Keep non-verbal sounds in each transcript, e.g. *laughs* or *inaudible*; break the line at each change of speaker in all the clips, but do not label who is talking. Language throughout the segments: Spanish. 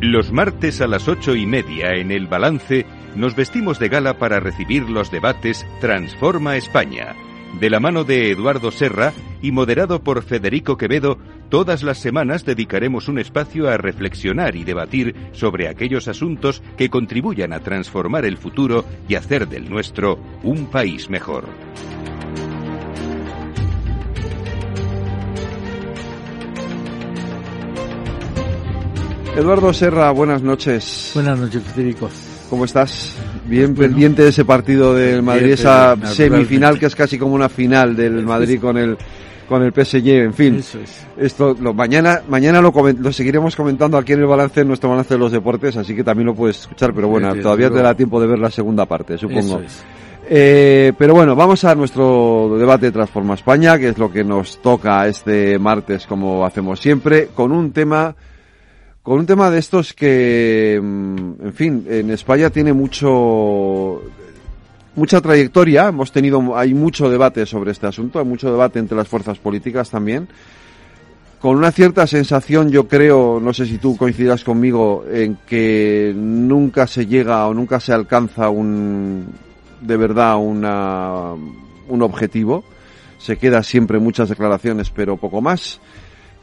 Los martes a las ocho y media en el balance nos vestimos de gala para recibir los debates Transforma España. De la mano de Eduardo Serra y moderado por Federico Quevedo, todas las semanas dedicaremos un espacio a reflexionar y debatir sobre aquellos asuntos que contribuyan a transformar el futuro y hacer del nuestro un país mejor.
Eduardo Serra, buenas noches.
Buenas noches, Federico.
¿Cómo estás? Bien pendiente de ese partido del Madrid, esa semifinal que es casi como una final del Madrid con el con el PSG, en fin.
Eso es.
Esto lo, mañana mañana lo, lo, seguiremos comentando aquí en el balance, en nuestro balance de los deportes, así que también lo puedes escuchar, pero bueno, todavía te da tiempo de ver la segunda parte, supongo. Eh, pero bueno, vamos a nuestro debate de Transforma España, que es lo que nos toca este martes, como hacemos siempre, con un tema con un tema de estos que, mm, en fin, en España tiene mucho mucha trayectoria, hemos tenido hay mucho debate sobre este asunto, hay mucho debate entre las fuerzas políticas también. Con una cierta sensación, yo creo, no sé si tú coincidas conmigo, en que nunca se llega o nunca se alcanza un, de verdad, una, un objetivo. Se queda siempre muchas declaraciones, pero poco más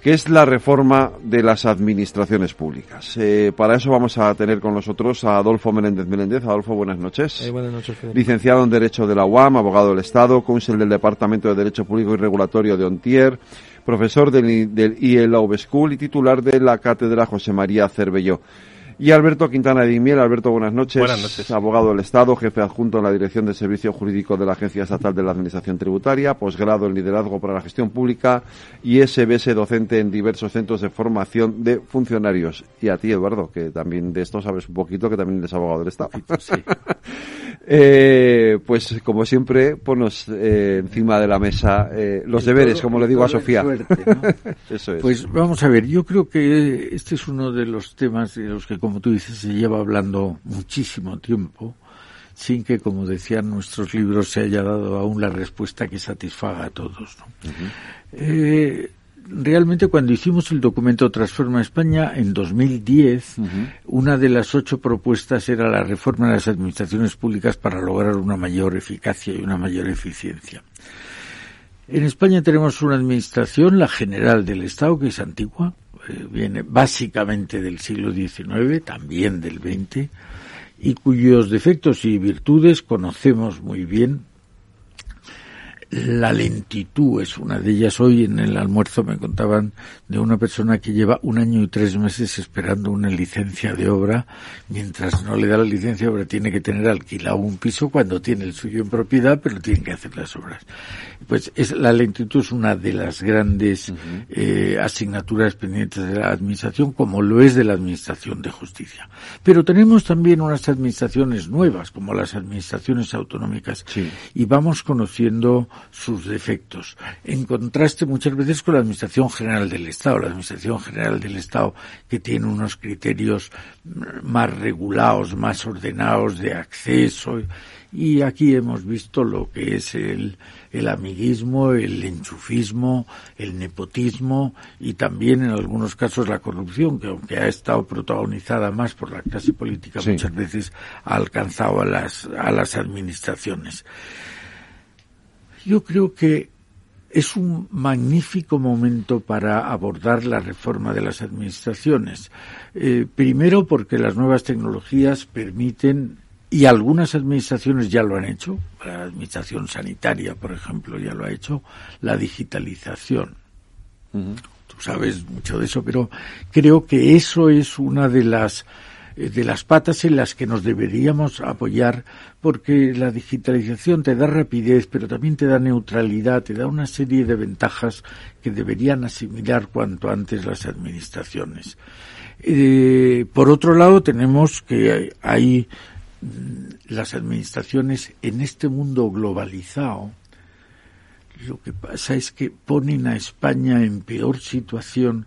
que es la reforma de las administraciones públicas. Eh, para eso vamos a tener con nosotros a Adolfo Menéndez Menéndez. Adolfo, buenas noches.
Eh, buenas noches,
Licenciado en Derecho de la UAM, abogado del Estado, cónsul del Departamento de Derecho Público y Regulatorio de Ontier, profesor del, del School y titular de la Cátedra José María Cervelló. Y Alberto Quintana de Imiel. Alberto, buenas noches.
Buenas noches.
Abogado del Estado, jefe adjunto en la Dirección de Servicio Jurídico de la Agencia Estatal de la Administración Tributaria, posgrado en Liderazgo para la Gestión Pública y SBS docente en diversos centros de formación de funcionarios. Y a ti, Eduardo, que también de esto sabes un poquito, que también eres abogado del Estado.
Sí. *laughs*
eh, pues, como siempre, ponos eh, encima de la mesa eh, los deberes, como le digo a Sofía.
Suerte, ¿no? *laughs*
Eso es.
Pues vamos a ver, yo creo que este es uno de los temas de los que como tú dices, se lleva hablando muchísimo tiempo, sin que, como decían nuestros libros, se haya dado aún la respuesta que satisfaga a todos. ¿no? Uh -huh. eh, realmente cuando hicimos el documento Transforma España en 2010, uh -huh. una de las ocho propuestas era la reforma de las administraciones públicas para lograr una mayor eficacia y una mayor eficiencia. En España tenemos una administración, la general del Estado, que es antigua, viene básicamente del siglo XIX, también del XX, y cuyos defectos y virtudes conocemos muy bien. La lentitud es una de ellas. Hoy en el almuerzo me contaban de una persona que lleva un año y tres meses esperando una licencia de obra, mientras no le da la licencia de obra tiene que tener alquilado un piso cuando tiene el suyo en propiedad, pero tiene que hacer las obras. Pues es, la lentitud es una de las grandes uh -huh. eh, asignaturas pendientes de la administración, como lo es de la administración de justicia. Pero tenemos también unas administraciones nuevas, como las administraciones autonómicas,
sí.
y vamos conociendo sus defectos. En contraste muchas veces con la Administración General del Estado, la Administración General del Estado que tiene unos criterios más regulados, más ordenados de acceso y aquí hemos visto lo que es el, el amiguismo, el enchufismo, el nepotismo y también en algunos casos la corrupción, que aunque ha estado protagonizada más por la clase política,
sí.
muchas veces ha alcanzado a las, a las administraciones. Yo creo que es un magnífico momento para abordar la reforma de las administraciones. Eh, primero porque las nuevas tecnologías permiten y algunas administraciones ya lo han hecho, la administración sanitaria, por ejemplo, ya lo ha hecho, la digitalización. Uh -huh. Tú sabes mucho de eso, pero creo que eso es una de las de las patas en las que nos deberíamos apoyar porque la digitalización te da rapidez pero también te da neutralidad, te da una serie de ventajas que deberían asimilar cuanto antes las administraciones. Eh, por otro lado tenemos que hay, hay las administraciones en este mundo globalizado, lo que pasa es que ponen a España en peor situación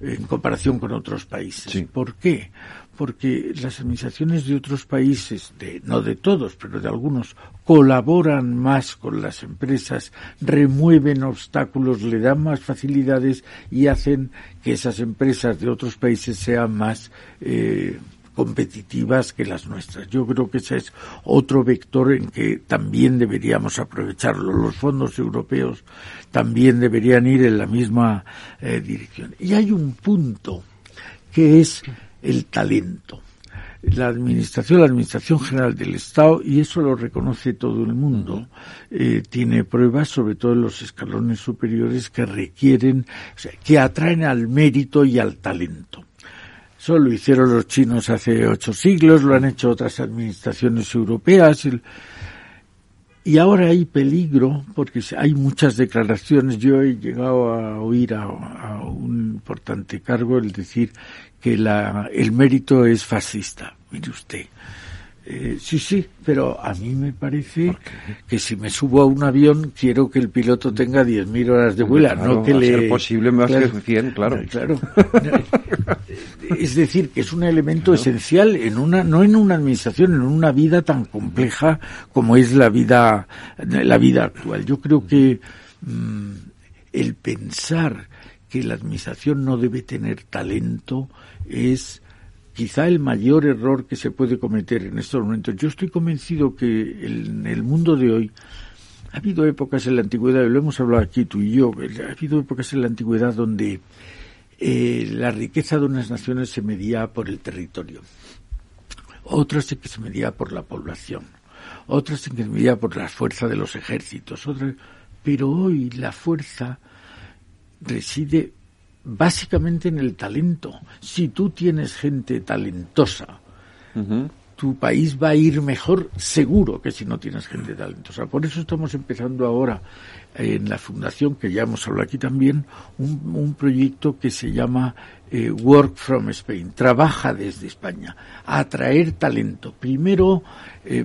en comparación con otros países. ¿Por qué? Porque las administraciones de otros países, de, no de todos, pero de algunos, colaboran más con las empresas, remueven obstáculos, le dan más facilidades y hacen que esas empresas de otros países sean más eh, competitivas que las nuestras. Yo creo que ese es otro vector en que también deberíamos aprovecharlo. Los fondos europeos también deberían ir en la misma eh, dirección. Y hay un punto que es el talento. La administración, la administración general del Estado, y eso lo reconoce todo el mundo, eh, tiene pruebas, sobre todo en los escalones superiores, que requieren, que atraen al mérito y al talento. Eso lo hicieron los chinos hace ocho siglos, lo han hecho otras administraciones europeas. Y ahora hay peligro porque hay muchas declaraciones. Yo he llegado a oír a, un importante cargo el decir que la, el mérito es fascista. Mire usted, eh, sí, sí, pero a mí me parece que si me subo a un avión quiero que el piloto tenga 10.000 horas de vuela, no que le...
Ser posible más claro, que 100, claro.
Claro. es decir, que es un elemento esencial en una, no en una administración, en una vida tan compleja como es la vida, la vida actual. Yo creo que mm, el pensar que la administración no debe tener talento es quizá el mayor error que se puede cometer en estos momentos. Yo estoy convencido que en el mundo de hoy ha habido épocas en la antigüedad, lo hemos hablado aquí tú y yo, ha habido épocas en la antigüedad donde eh, la riqueza de unas naciones se medía por el territorio, otras que se medía por la población, otras que se medía por la fuerza de los ejércitos, otras, pero hoy la fuerza reside básicamente en el talento. Si tú tienes gente talentosa, tu país va a ir mejor seguro que si no tienes gente talentosa. Por eso estamos empezando ahora en la fundación, que ya hemos hablado aquí también, un, proyecto que se llama eh, Work from Spain, trabaja desde España, atraer talento. Primero, eh,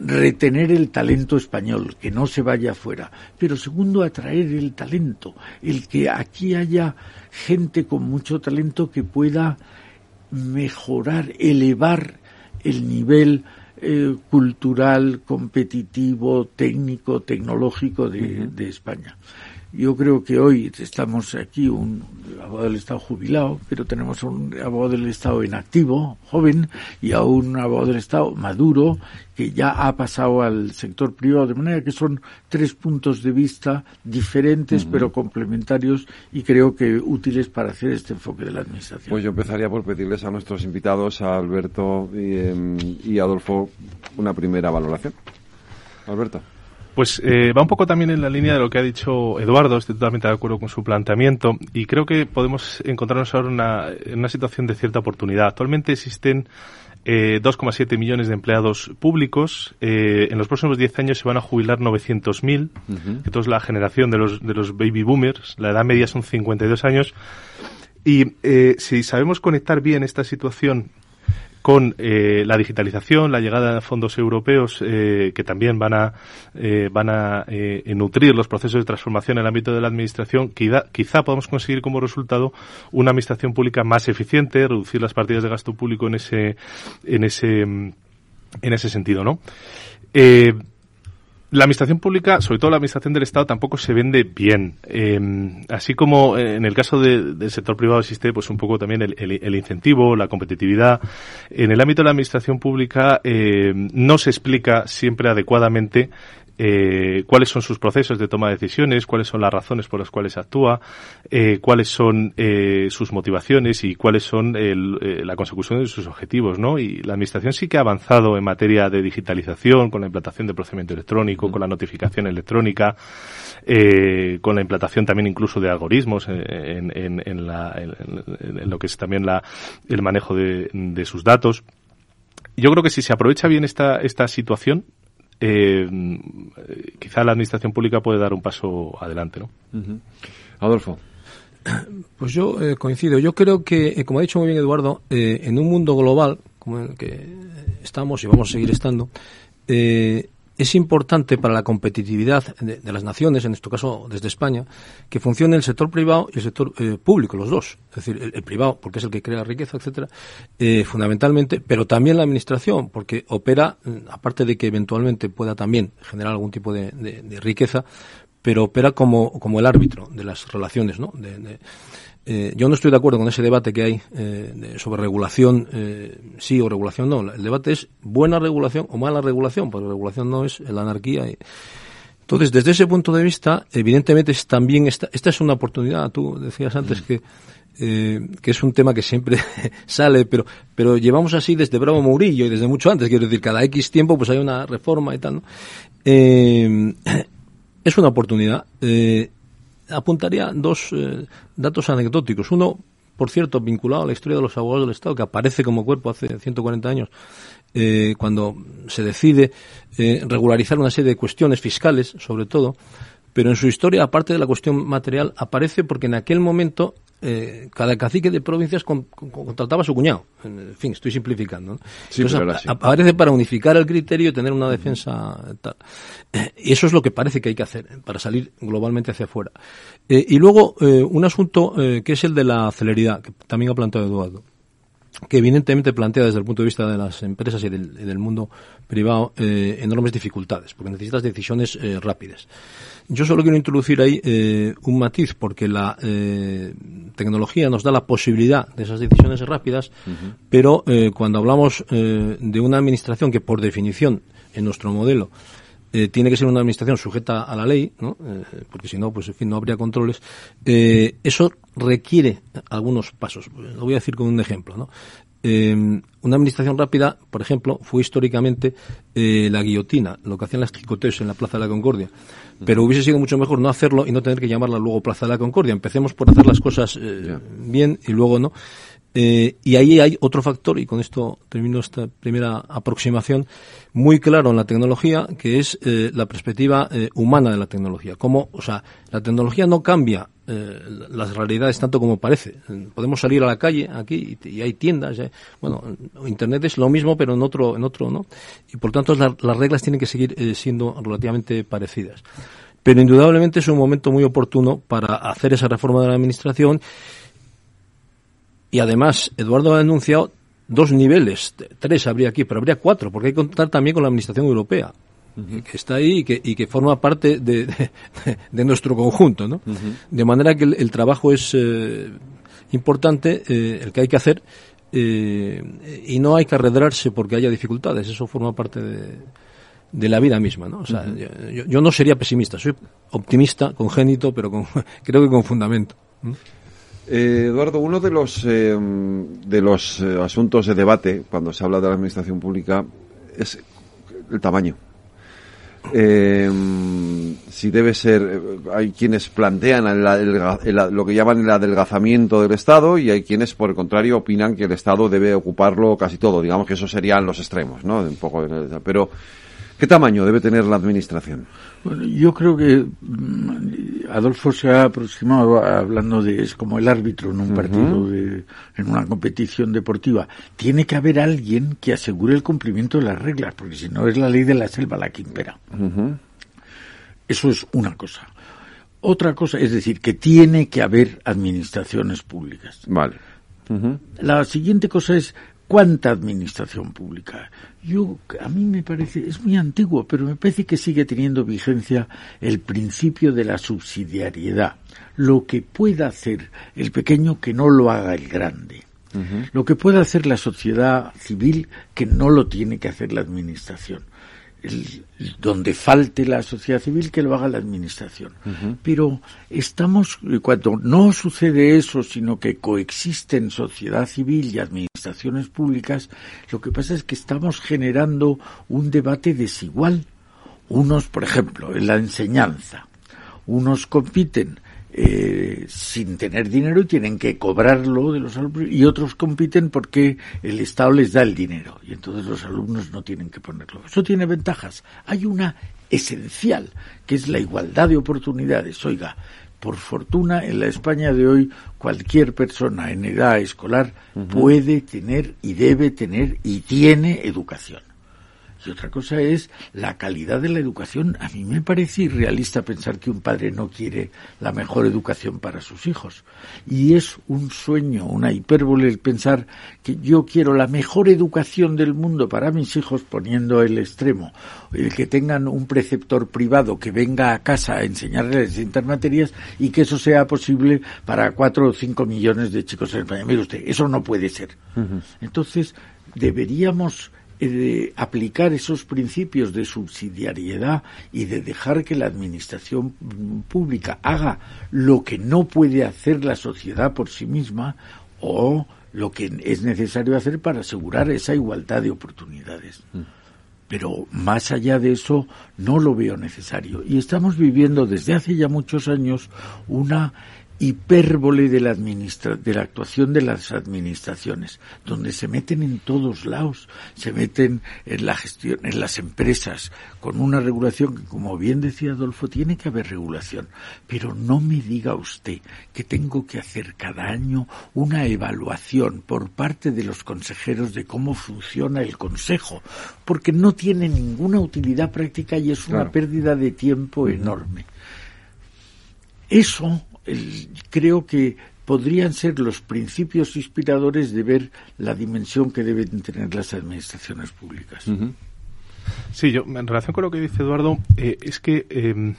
retener el talento español, que no se vaya afuera. Pero segundo, atraer el talento, el que aquí haya gente con mucho talento que pueda mejorar, elevar el nivel eh, cultural, competitivo, técnico, tecnológico de, de España. Yo creo que hoy estamos aquí un abogado del Estado jubilado, pero tenemos un abogado del Estado en activo, joven, y a un abogado del Estado maduro, que ya ha pasado al sector privado, de manera que son tres puntos de vista diferentes, pero complementarios, y creo que útiles para hacer este enfoque de la Administración.
Pues yo empezaría por pedirles a nuestros invitados, a Alberto y, em, y Adolfo, una primera valoración. Alberto.
Pues eh, va un poco también en la línea de lo que ha dicho Eduardo, estoy totalmente de acuerdo con su planteamiento y creo que podemos encontrarnos ahora en una situación de cierta oportunidad. Actualmente existen eh, 2,7 millones de empleados públicos. Eh, en los próximos 10 años se van a jubilar 900.000, que es la generación de los, de los baby boomers. La edad media son 52 años. Y eh, si sabemos conectar bien esta situación con eh, la digitalización, la llegada de fondos europeos eh, que también van a eh, van a nutrir los procesos de transformación en el ámbito de la administración, quizá, quizá podamos conseguir como resultado una administración pública más eficiente, reducir las partidas de gasto público en ese en ese en ese sentido, ¿no? La administración pública, sobre todo la administración del Estado, tampoco se vende bien. Em, así como en el caso del sector privado existe pues un poco también el, incentivo, la competitividad. En el ámbito de la administración pública em, no se explica siempre adecuadamente eh, cuáles son sus procesos de toma de decisiones, cuáles son las razones por las cuales actúa, eh, cuáles son eh, sus motivaciones y cuáles son la consecución de sus objetivos, ¿no? Y la administración sí que ha avanzado en materia de digitalización, con la implantación de procedimiento electrónico, con la notificación electrónica, con la implantación también incluso de algoritmos en, lo que es también la, el manejo de, de sus datos. Yo creo que si se aprovecha bien esta, esta situación, eh, quizá la administración pública puede dar un paso adelante, ¿no?
Adolfo. *clears throat*
Pues yo eh, coincido. Yo creo que, eh, como ha dicho muy bien Eduardo, en un mundo global como en el que estamos y vamos a seguir estando, es importante para la competitividad de, las naciones, en este caso desde España, que funcione el sector privado y el sector eh, público, los dos. Es decir, el, privado, porque es el que crea riqueza, etcétera, eh, fundamentalmente, pero también la administración, porque opera, mm, aparte de que eventualmente pueda también generar algún tipo de, riqueza, pero opera como, como el árbitro de las relaciones, ¿no? de, eh, yo no estoy de acuerdo con ese debate que hay eh, sobre regulación, eh, sí o regulación no. El debate es buena regulación o mala regulación, porque regulación no es la anarquía. Entonces, desde ese punto de vista, evidentemente es también esta, esta es una oportunidad. Tú decías antes mm. que que es un tema que siempre *laughs* sale, pero pero llevamos así desde Bravo Mourillo y desde mucho antes. Quiero decir, cada X tiempo pues hay una reforma y tal. ¿no? *clears throat* es una oportunidad apuntaría dos eh, datos anecdóticos. Uno, por cierto, vinculado a la historia de los abogados del Estado, que aparece como cuerpo hace 140 años, eh, cuando se decide eh, regularizar una serie de cuestiones fiscales, sobre todo, pero en su historia, aparte de la cuestión material, aparece porque en aquel momento eh, cada cacique de provincias contrataba a su cuñado. En fin, estoy simplificando. aparece para unificar el criterio y tener una defensa tal. y eso es lo que parece que hay que hacer eh, para salir globalmente hacia afuera. Eh, y luego, un asunto que es el de la celeridad, que también ha planteado Eduardo que evidentemente plantea desde el punto de vista de las empresas y del, mundo privado enormes dificultades, porque necesitas decisiones rápidas. Yo solo quiero introducir ahí eh, un matiz, porque la eh, tecnología nos da la posibilidad de esas decisiones rápidas, pero eh, cuando hablamos de una administración que, por definición, en nuestro modelo, tiene que ser una administración sujeta a la ley, ¿no? porque si no, pues en fin, no habría controles. eso requiere algunos pasos. Lo voy a decir con un ejemplo. ¿no? una administración rápida, por ejemplo, fue históricamente la guillotina, lo que hacían las tricotes en la Plaza de la Concordia. Pero hubiese sido mucho mejor no hacerlo y no tener que llamarla luego Plaza de la Concordia. Empecemos por hacer las cosas eh, bien y luego no. Eh, y ahí hay otro factor, y con esto termino esta primera aproximación, muy claro en la tecnología, que es eh, la perspectiva humana de la tecnología. Como, o sea, la tecnología no cambia las realidades tanto como parece. Podemos salir a la calle aquí y, hay tiendas. bueno, Internet es lo mismo, pero en otro, en otro, ¿no? Y por tanto las reglas tienen que seguir siendo relativamente parecidas. Pero indudablemente es un momento muy oportuno para hacer esa reforma de la administración y además, Eduardo ha denunciado dos niveles, tres habría aquí, pero habría cuatro, porque hay que contar también con la Administración Europea, que está ahí y que, y que forma parte de, de, nuestro conjunto. ¿no? De manera que el, trabajo es eh, importante, eh, el que hay que hacer, eh, y no hay que arredrarse porque haya dificultades, eso forma parte de, de la vida misma, ¿no? O sea, yo, yo, no sería pesimista, soy optimista, congénito, pero con, *laughs* creo que con fundamento.
Eh, Eduardo, uno de los, eh, de los eh, asuntos de debate cuando se habla de la administración pública es el tamaño. si debe ser, hay quienes plantean lo que llaman el adelgazamiento del Estado y hay quienes, por el contrario, opinan que el Estado debe ocuparlo casi todo. Digamos que esos serían los extremos, ¿no? Un poco, pero ¿Qué tamaño debe tener la administración?
Bueno, yo creo que mm, Adolfo se ha aproximado hablando de es como el árbitro en un partido de, en una competición deportiva. Tiene que haber alguien que asegure el cumplimiento de las reglas, porque si no es la ley de la selva la que impera. Eso es una cosa. Otra cosa es decir que tiene que haber administraciones públicas.
Vale.
La siguiente cosa es ¿Cuánta administración pública? Yo, a mí me parece, es muy antiguo, pero me parece que sigue teniendo vigencia el principio de la subsidiariedad. Lo que pueda hacer el pequeño que no lo haga el grande. Lo que pueda hacer la sociedad civil que no lo tiene que hacer la administración donde falte la sociedad civil que lo haga la administración. Pero estamos, cuando no sucede eso, sino que coexisten sociedad civil y administraciones públicas, lo que pasa es que estamos generando un debate desigual. Unos, por ejemplo, en la enseñanza, unos compiten eh, sin tener dinero y tienen que cobrarlo de los alumnos y otros compiten porque el Estado les da el dinero y entonces los alumnos no tienen que ponerlo. Eso tiene ventajas. Hay una esencial que es la igualdad de oportunidades. Oiga, por fortuna en la España de hoy cualquier persona en edad escolar puede tener y debe tener y tiene educación. Y otra cosa es la calidad de la educación. A mí me parece irrealista pensar que un padre no quiere la mejor educación para sus hijos. Y es un sueño, una hipérbole el pensar que yo quiero la mejor educación del mundo para mis hijos poniendo el extremo, el que tengan un preceptor privado que venga a casa a enseñarles distintas materias y que eso sea posible para cuatro o cinco millones de chicos en España. Mire usted, eso no puede ser. Entonces, deberíamos de aplicar esos principios de subsidiariedad y de dejar que la administración pública haga lo que no puede hacer la sociedad por sí misma o lo que es necesario hacer para asegurar esa igualdad de oportunidades. Mm. Pero más allá de eso no lo veo necesario. Y estamos viviendo desde hace ya muchos años una hipérbole de la, de la actuación de las administraciones, donde se meten en todos lados, se meten en la gestión, en las empresas, con una regulación que, como bien decía Adolfo, tiene que haber regulación. Pero no me diga usted que tengo que hacer cada año una evaluación por parte de los consejeros de cómo funciona el Consejo, porque no tiene ninguna utilidad práctica y es una pérdida de tiempo enorme. Eso creo que podrían ser los principios inspiradores de ver la dimensión que deben tener las administraciones públicas.
Sí, yo en relación con lo que dice Eduardo, eh, es que eh,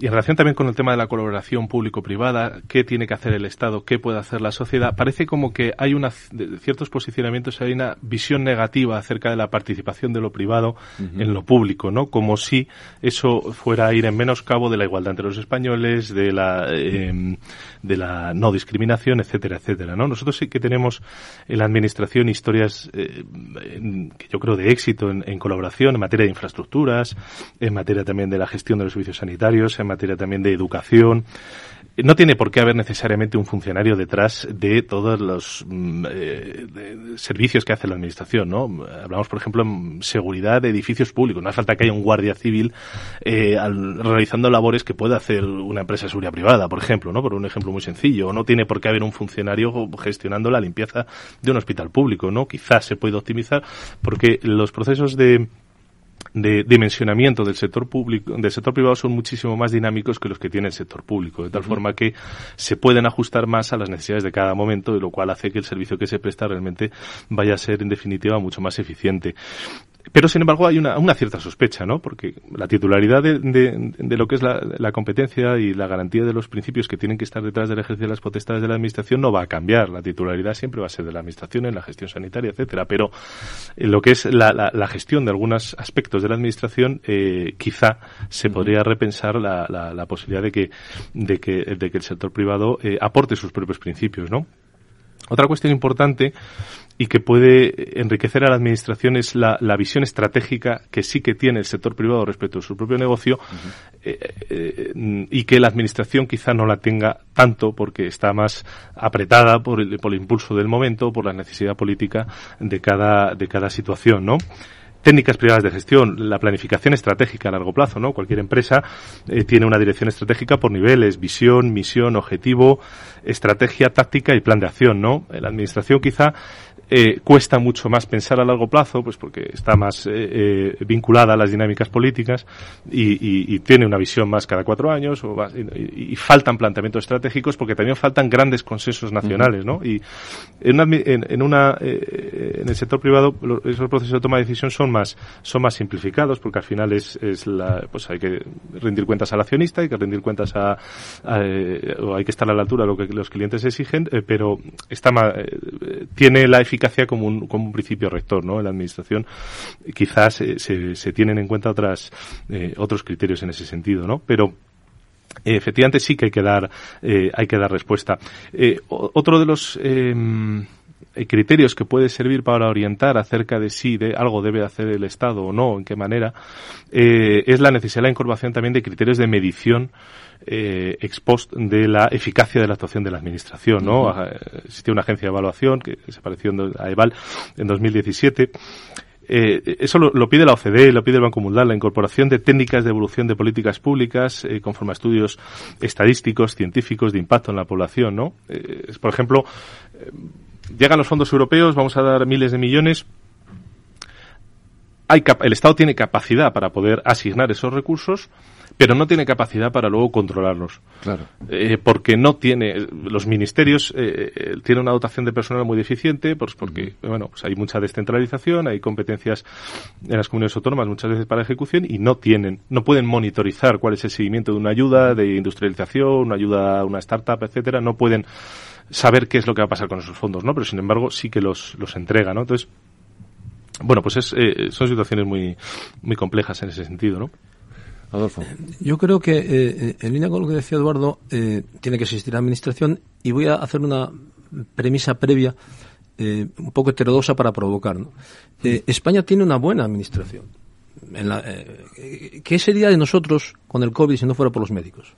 y en relación también con el tema de la colaboración público-privada, qué tiene que hacer el Estado, qué puede hacer la sociedad, parece como que hay una, ciertos posicionamientos, hay una visión negativa acerca de la participación de lo privado en lo público, ¿no? Como si eso fuera a ir en menoscabo de la igualdad entre los españoles, de la, em, de la no discriminación, etcétera, etcétera, ¿no? Nosotros sí que tenemos en la Administración historias eh, que yo creo de éxito en, en, colaboración en materia de infraestructuras, en materia también de la gestión de los servicios sanitarios, en materia también de educación. No tiene por qué haber necesariamente un funcionario detrás de todos los mm, eh, servicios que hace la administración, ¿no? Hablamos, por ejemplo, en seguridad de edificios públicos. No hace falta que haya un guardia civil eh, realizando labores que pueda hacer una empresa de seguridad privada, por ejemplo, ¿no? Por un ejemplo muy sencillo. No tiene por qué haber un funcionario gestionando la limpieza de un hospital público, ¿no? Quizás se puede optimizar porque los procesos de de dimensionamiento del sector público, del sector privado son muchísimo más dinámicos que los que tiene el sector público, de tal forma que se pueden ajustar más a las necesidades de cada momento, de lo cual hace que el servicio que se presta realmente vaya a ser en definitiva mucho más eficiente. Pero, sin embargo, hay una, una cierta sospecha, ¿no? Porque la titularidad de, de, lo que es la, la, competencia y la garantía de los principios que tienen que estar detrás del ejercicio de las potestades de la Administración no va a cambiar. La titularidad siempre va a ser de la Administración en la gestión sanitaria, etcétera. Pero en lo que es la, la, la gestión de algunos aspectos de la Administración, eh, quizá se podría repensar la, la, posibilidad de que, de que, de que el sector privado eh, aporte sus propios principios, ¿no? Otra cuestión importante y que puede enriquecer a la administración es la, visión estratégica que sí que tiene el sector privado respecto a su propio negocio eh, eh, y que la administración quizá no la tenga tanto porque está más apretada por el, por el impulso del momento, por la necesidad política de cada, de cada situación, ¿no? técnicas privadas de gestión, la planificación estratégica a largo plazo, ¿no? Cualquier empresa eh, tiene una dirección estratégica por niveles, visión, misión, objetivo, estrategia, táctica y plan de acción, ¿no? La administración quizá eh, cuesta mucho más pensar a largo plazo, pues porque está más eh, eh, vinculada a las dinámicas políticas y, y, tiene una visión más cada cuatro años o y, faltan planteamientos estratégicos porque también faltan grandes consensos nacionales, ¿no? Y en una, en, una en el sector privado esos procesos de toma de decisión son más son más simplificados porque al final es, es la pues hay que rendir cuentas al accionista, hay que rendir cuentas a, o hay que estar a la altura de lo que los clientes exigen, pero está más, tiene la eficacia eficacia como un, como un principio rector, ¿no? En la administración quizás se, se, tienen en cuenta otras, eh, otros criterios en ese sentido, ¿no? Pero efectivamente sí que hay que dar, eh, hay que dar respuesta. Eh, otro de los em, criterios que puede servir para orientar acerca de si de algo debe hacer el Estado o no, en qué manera, es la necesidad de la incorporación también de criterios de medición eh, ex post de la eficacia de la actuación de la administración, ¿no? Existía una agencia de evaluación que se pareció a EVAL en 2017. Eh, eso lo, pide la OCDE, lo pide el Banco Mundial, la incorporación de técnicas de evolución de políticas públicas eh, conforme a estudios estadísticos, científicos de impacto en la población, ¿no? Eh, por ejemplo, llegan los fondos europeos, vamos a dar miles de millones, hay el Estado tiene capacidad para poder asignar esos recursos, pero no tiene capacidad para luego controlarlos.
Claro.
Eh, porque no tiene, los ministerios eh, eh, tienen una dotación de personal muy deficiente, pues porque, bueno, pues hay mucha descentralización, hay competencias en las comunidades autónomas muchas veces para ejecución y no tienen, no pueden monitorizar cuál es el seguimiento de una ayuda de industrialización, una ayuda a una startup, etcétera, no pueden saber qué es lo que va a pasar con esos fondos, ¿no? Pero sin embargo sí que los, los entrega, ¿no? Entonces, bueno, pues es, eh, son situaciones muy, muy complejas en ese sentido, ¿no?
Adolfo.
Yo creo que, eh, en línea con lo que decía Eduardo, eh, tiene que existir administración y voy a hacer una premisa previa un poco heterodosa para provocar. ¿no? España tiene una buena administración. En la, ¿Qué sería de nosotros con el COVID si no fuera por los médicos?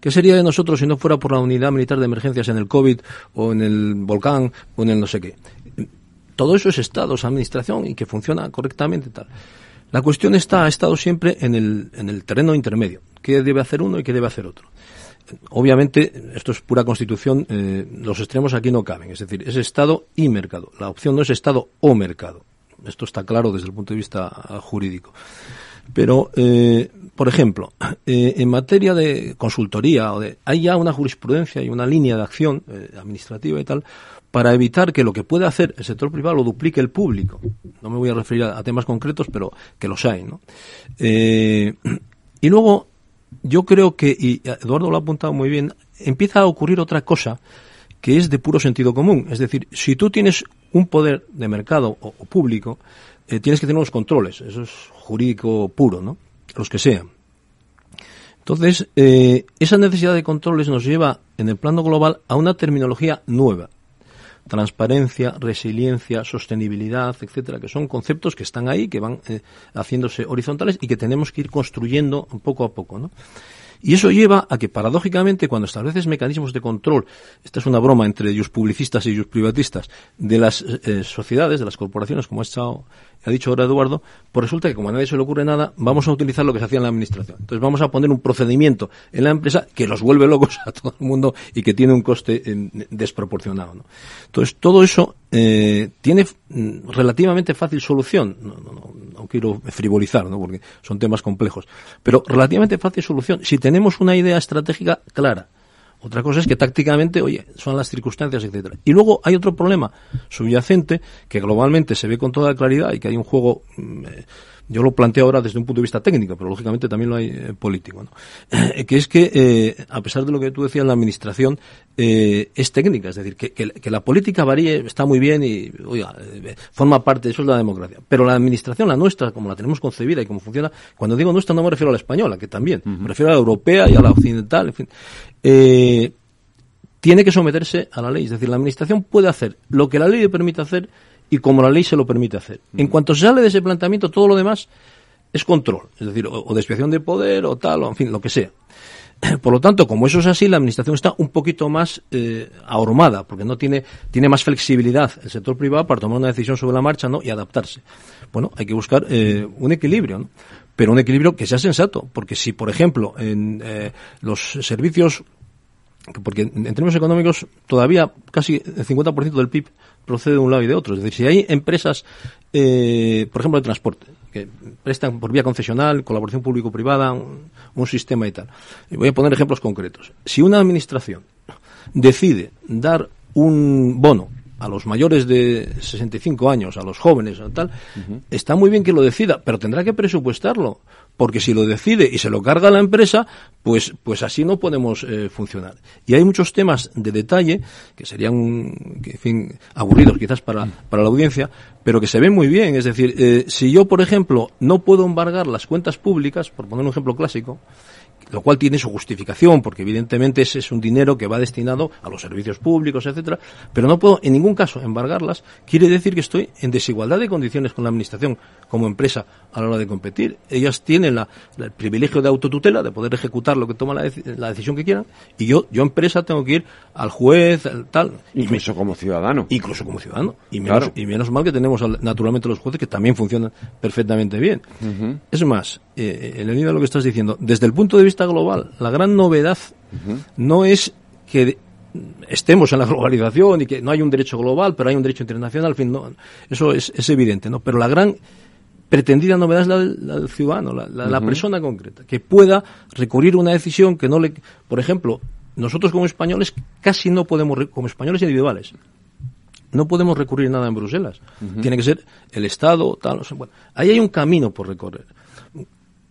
¿Qué sería de nosotros si no fuera por la unidad militar de emergencias en el COVID o en el volcán o en el no sé qué? todo eso es Estado, es administración y que funciona correctamente tal. La cuestión está, ha estado siempre en el, en el terreno intermedio. ¿Qué debe hacer uno y qué debe hacer otro? Obviamente, esto es pura constitución, eh, los extremos aquí no caben. Es decir, es Estado y mercado. La opción no es Estado o mercado. Esto está claro desde el punto de vista jurídico. Pero, eh, por ejemplo, eh, en materia de consultoría, o de, hay ya una jurisprudencia y una línea de acción administrativa y tal para evitar que lo que puede hacer el sector privado lo duplique el público. No me voy a referir a, temas concretos, pero que los hay. ¿no? Eh, y luego, yo creo que, y Eduardo lo ha apuntado muy bien, empieza a ocurrir otra cosa que es de puro sentido común. Es decir, si tú tienes un poder de mercado o, público, eh, tienes que tener unos controles. Eso es jurídico puro, ¿no? Los que sean. Entonces, eh, esa necesidad de controles nos lleva, en el plano global, a una terminología nueva transparencia, resiliencia, sostenibilidad, etcétera, que son conceptos que están ahí, que van eh, haciéndose horizontales y que tenemos que ir construyendo poco a poco, ¿no? Y eso lleva a que, paradójicamente, cuando estableces mecanismos de control, esta es una broma entre ellos publicistas y ellos privatistas, de las eh, sociedades, de las corporaciones, como ha, estado, ha dicho ahora Eduardo, pues resulta que como a nadie se le ocurre nada, vamos a utilizar lo que se hacía en la administración. Entonces vamos a poner un procedimiento en la empresa que los vuelve locos a todo el mundo y que tiene un coste eh, desproporcionado. ¿no? Entonces todo eso eh, tiene mm, relativamente fácil solución. No, no, no, quiero frivolizar, ¿no? porque son temas complejos. Pero relativamente fácil solución si tenemos una idea estratégica clara. Otra cosa es que tácticamente, oye, son las circunstancias, etcétera. Y luego hay otro problema subyacente que globalmente se ve con toda claridad y que hay un juego mm, eh, yo lo planteo ahora desde un punto de vista técnico, pero lógicamente también lo hay eh, político, ¿no? *clears throat* que es que, eh, a pesar de lo que tú decías, la administración eh, es técnica, es decir, que, que, la política varíe, está muy bien y, oiga, forma parte, eso es la democracia. Pero la administración, la nuestra, como la tenemos concebida y como funciona, cuando digo nuestra no me refiero a la española, que también, me refiero a la europea y a la occidental, en fin. tiene que someterse a la ley, es decir, la administración puede hacer lo que la ley le permite hacer y como la ley se lo permite hacer. En cuanto sale de ese planteamiento, todo lo demás es control, es decir, o, desviación de poder o tal, o en fin, lo que sea. *clears throat* Por lo tanto, como eso es así, la administración está un poquito más eh, ahormada, porque no tiene, tiene más flexibilidad el sector privado para tomar una decisión sobre la marcha ¿no? y adaptarse. Bueno, hay que buscar eh, un equilibrio, ¿no? pero un equilibrio que sea sensato, porque si, por ejemplo, en eh, los servicios porque en términos económicos todavía casi el 50% del PIB procede de un lado y de otro. Es decir, si hay empresas, eh, por ejemplo, de transporte, que prestan por vía concesional, colaboración público-privada, un, sistema y tal. Y voy a poner ejemplos concretos. Si una administración decide dar un bono a los mayores de 65 años, a los jóvenes, a tal, está muy bien que lo decida, pero tendrá que presupuestarlo porque si lo decide y se lo carga la empresa, pues, pues así no podemos eh, funcionar. Y hay muchos temas de detalle que serían, en fin, aburridos quizás para, para la audiencia, pero que se ven muy bien. Es decir, eh, si yo, por ejemplo, no puedo embargar las cuentas públicas, por poner un ejemplo clásico, lo cual tiene su justificación, porque evidentemente ese es un dinero que va destinado a los servicios públicos, etcétera, pero no puedo en ningún caso embargarlas, quiere decir que estoy en desigualdad de condiciones con la administración como empresa a la hora de competir. Ellas tienen la, el privilegio de autotutela, de poder ejecutar lo que toma la, decisión que quieran, y yo, yo empresa tengo que ir al juez, tal.
Incluso como ciudadano.
Incluso como ciudadano. Y menos, y menos mal que tenemos naturalmente los jueces que también funcionan perfectamente bien. Es más, eh, en línea de lo que estás diciendo, desde el punto de vista global, la gran novedad no es que estemos en la *laughs* globalización y que no hay un derecho global, pero hay un derecho internacional, en fin, no, eso es, es evidente, ¿no? Pero la gran pretendida novedad es la del, ciudadano, la, la, persona concreta, que pueda recurrir a una decisión que no le... Por ejemplo, nosotros como españoles casi no podemos, como españoles individuales, no podemos recurrir nada en Bruselas. Tiene que ser el Estado, tal, no sé, bueno. Ahí hay un camino por recorrer.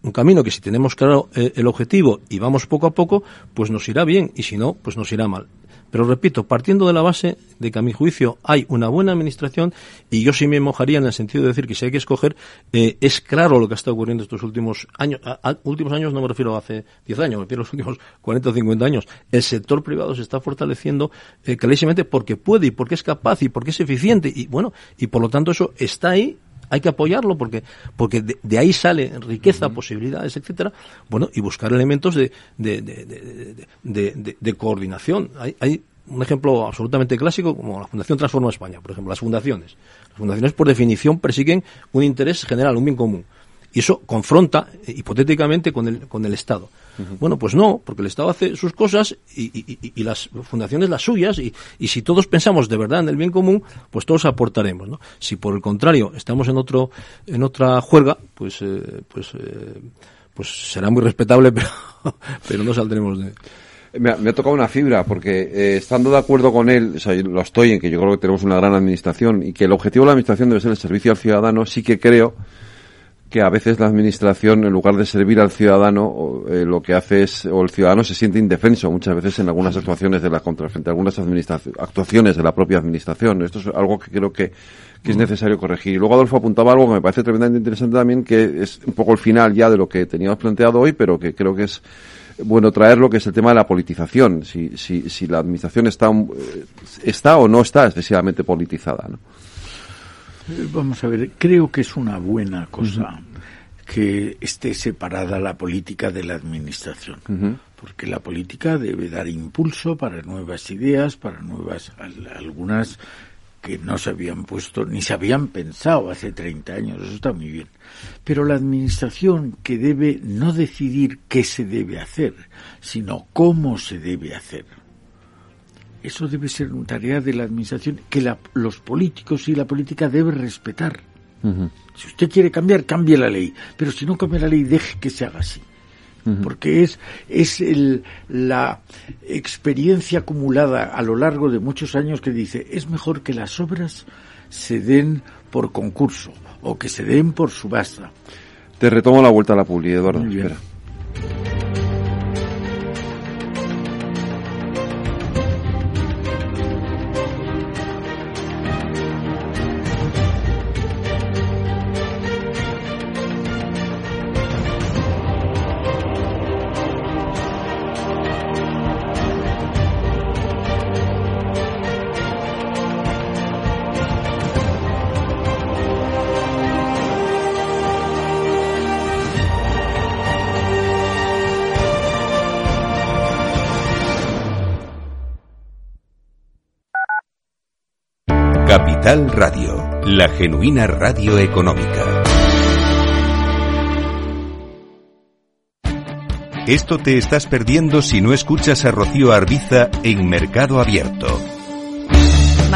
Un camino que si tenemos claro eh, el objetivo y vamos poco a poco, pues nos irá bien y si no, pues nos irá mal. Pero repito, partiendo de la base de que a mi juicio hay una buena administración y yo sí me mojaría en el sentido de decir que si hay que escoger, eh, es claro lo que está ocurriendo estos últimos años. últimos años no me refiero a hace 10 años, me refiero a los últimos 40 o 50 años. El sector privado se está fortaleciendo eh, clarísimamente porque puede y porque es capaz y porque es eficiente y bueno, y por lo tanto eso está ahí hay que apoyarlo porque porque de, ahí sale riqueza, posibilidades, etcétera. Bueno, y buscar elementos de, de, de coordinación. Hay, hay un ejemplo absolutamente clásico como la Fundación Transforma España, por ejemplo, las fundaciones. Las fundaciones, por definición, persiguen un interés general, un bien común. Y eso confronta eh, hipotéticamente con el, con el Estado. Bueno, pues no, porque el Estado hace sus cosas y, las fundaciones las suyas y, si todos pensamos de verdad en el bien común, pues todos aportaremos, ¿no? Si por el contrario estamos en otro en otra juerga, pues eh, pues eh, pues será muy respetable, *laughs* pero pero no saldremos de
me ha, tocado una fibra, porque estando de acuerdo con él, lo estoy en que yo creo que tenemos una gran administración y que el objetivo de la administración debe ser el servicio al ciudadano, sí que creo que a veces la administración, en lugar de servir al ciudadano, eh, lo que hace es, o el ciudadano se siente indefenso muchas veces en algunas actuaciones de la contra, frente a algunas actuaciones de la propia administración. Esto es algo que creo que, que es necesario corregir. Y luego Adolfo apuntaba algo que me parece tremendamente interesante también, que es un poco el final ya de lo que teníamos planteado hoy, pero que creo que es bueno traerlo, que es el tema de la politización. Si, si, si la administración está, eh, está o no está excesivamente politizada, ¿no?
Eh, vamos a ver, creo que es una buena cosa que esté separada la política de la administración, porque la política debe dar impulso para nuevas ideas, para nuevas, algunas que no se habían puesto ni se habían pensado hace 30 años, eso está muy bien. Pero la administración que debe no decidir qué se debe hacer, sino cómo se debe hacer eso debe ser una tarea de la administración que los políticos y la política deben respetar. Si usted quiere cambiar, cambie la ley, pero si no cambia la ley, deje que se haga así. Porque es, es el, la experiencia acumulada a lo largo de muchos años que dice, es mejor que las obras se den por concurso o que se den por subasta.
Te retomo la vuelta a la publicidad, Eduardo. Espera.
Radio, la genuina radio económica. Esto te estás perdiendo si no escuchas a Rocío Arbiza en Mercado Abierto.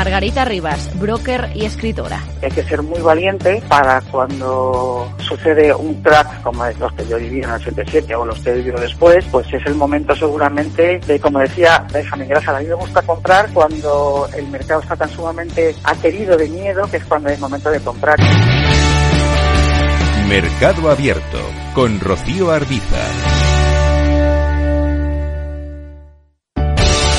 Margarita Rivas, broker y escritora.
Hay que ser muy valiente para cuando sucede un crack como los que yo viví en el 77 o los que he vivido después, pues es el momento seguramente de, como decía déjame Grasa, a mí me gusta comprar cuando el mercado está tan sumamente aterido de miedo que es cuando es momento de comprar.
Mercado Abierto con Rocío Arbiza.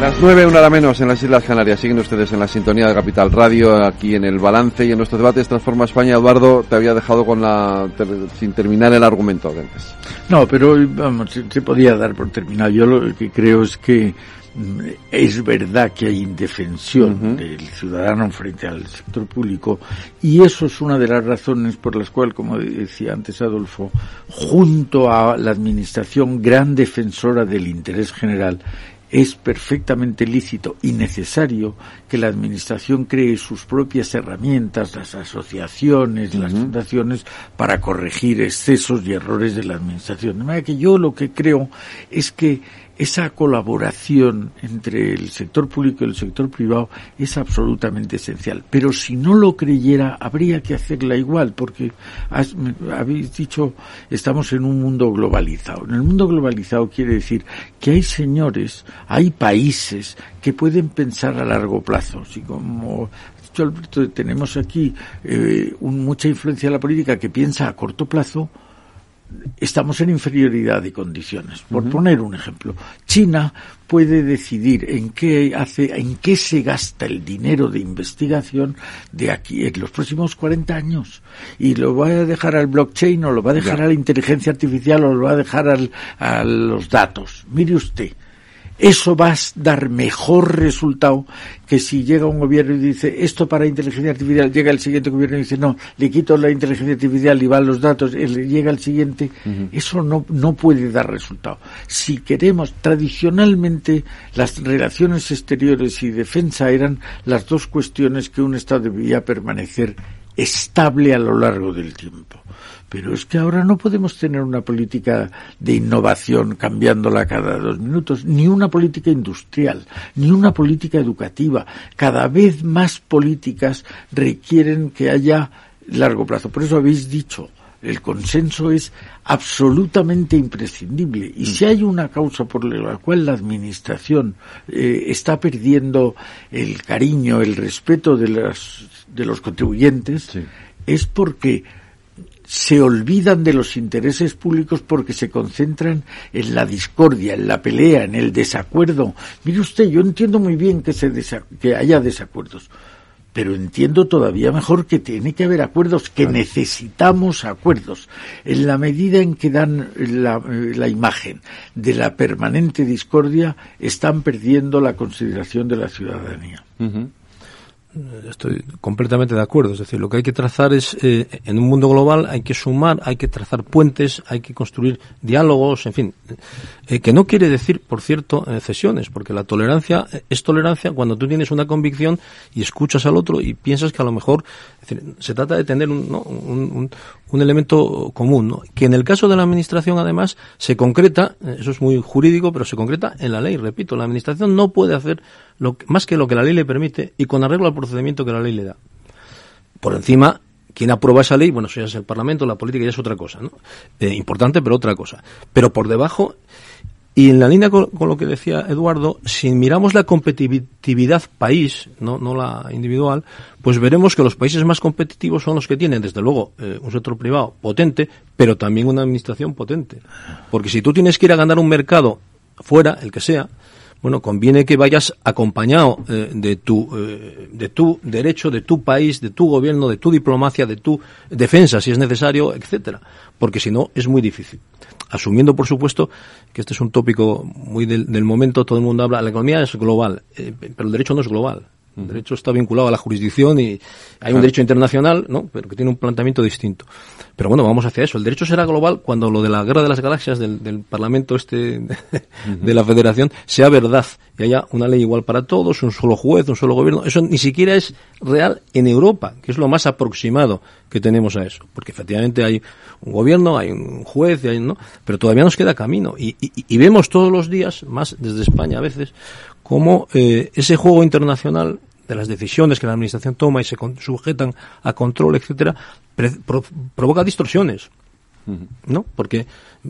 Las nueve, una hora menos en las Islas Canarias. Siguen ustedes en la sintonía de Capital Radio, aquí en el balance y en nuestros debates Transforma España. Eduardo, te había dejado con la sin terminar el argumento
No, pero vamos, se, podía dar por terminado. Yo lo que creo es que es verdad que hay indefensión del ciudadano frente al sector público y eso es una de las razones por las cuales, como decía antes Adolfo, junto a la Administración gran defensora del interés general, es perfectamente lícito y necesario que la Administración cree sus propias herramientas, las asociaciones, las fundaciones, para corregir excesos y errores de la Administración. De manera que yo lo que creo es que esa colaboración entre el sector público y el sector privado es absolutamente esencial. Pero si no lo creyera, habría que hacerla igual, porque habéis dicho, estamos en un mundo globalizado. En el mundo globalizado quiere decir que hay señores, hay países que pueden pensar a largo plazo. Si como Alberto, tenemos aquí eh, mucha influencia de la política que piensa a corto plazo, estamos en inferioridad de condiciones. Por poner un ejemplo, China puede decidir en qué hace, en qué se gasta el dinero de investigación de aquí en los próximos 40 años y lo va a dejar al blockchain o lo va a dejar a la inteligencia artificial o lo va a dejar a los datos. Mire usted, eso va a dar mejor resultado que si llega un gobierno y dice esto para inteligencia artificial, llega el siguiente gobierno y dice no, le quito la inteligencia artificial y van los datos, llega el siguiente, eso no, no puede dar resultado. Si queremos, tradicionalmente las relaciones exteriores y defensa eran las dos cuestiones que un Estado debía permanecer estable a lo largo del tiempo. Pero es que ahora no podemos tener una política de innovación cambiándola cada dos minutos, ni una política industrial, ni una política educativa. Cada vez más políticas requieren que haya largo plazo. Por eso habéis dicho, el consenso es absolutamente imprescindible. Y si hay una causa por la cual la Administración eh, está perdiendo el cariño, el respeto de, las, de los contribuyentes, es porque se olvidan de los intereses públicos porque se concentran en la discordia, en la pelea, en el desacuerdo. Mire usted, yo entiendo muy bien que, se que haya desacuerdos, pero entiendo todavía mejor que tiene que haber acuerdos, que necesitamos acuerdos. En la medida en que dan la, imagen de la permanente discordia, están perdiendo la consideración de la ciudadanía.
Estoy completamente de acuerdo. Es decir, lo que hay que trazar es, eh, en un mundo global, hay que sumar, hay que trazar puentes, hay que construir diálogos, en fin. Eh, que no quiere decir, por cierto, eh, cesiones, porque la tolerancia es tolerancia cuando tú tienes una convicción y escuchas al otro y piensas que a lo mejor se trata de tener un, un, un, elemento común, ¿no? que en el caso de la Administración, además, se concreta, eso es muy jurídico, pero se concreta en la ley, repito, la Administración no puede hacer lo más que lo que la ley le permite y con arreglo al procedimiento que la ley le da. Por encima, quien aprueba esa ley, bueno, eso ya es el Parlamento, la política ya es otra cosa. Eh, importante, pero otra cosa. Pero por debajo, y en la línea con, lo que decía Eduardo, si miramos la competitividad país, no, no la individual, pues veremos que los países más competitivos son los que tienen, desde luego, eh, un sector privado potente, pero también una administración potente. Porque si tú tienes que ir a ganar un mercado fuera, el que sea, bueno, conviene que vayas acompañado eh, de tu eh, de tu derecho, de tu país, de tu gobierno, de tu diplomacia, de tu defensa, si es necesario, etcétera, porque si no es muy difícil. Asumiendo, por supuesto, que este es un tópico muy del, momento, todo el mundo habla, la economía es global, eh, pero el derecho no es global. El derecho está vinculado a la jurisdicción y hay un derecho internacional, ¿no? Pero que tiene un planteamiento distinto. Pero bueno, vamos hacia eso. El derecho será global cuando lo de la guerra de las galaxias del, Parlamento este *laughs* de, la Federación sea verdad y haya una ley igual para todos, un solo juez, un solo gobierno. Eso ni siquiera es real en Europa, que es lo más aproximado que tenemos a eso. Porque efectivamente hay un gobierno, hay un juez, hay, ¿no? Pero todavía nos queda camino. Y, y vemos todos los días, más desde España a veces, cómo eh, ese juego internacional de las decisiones que la administración toma y se sujetan a control, etcétera, provoca distorsiones. ¿No? Porque,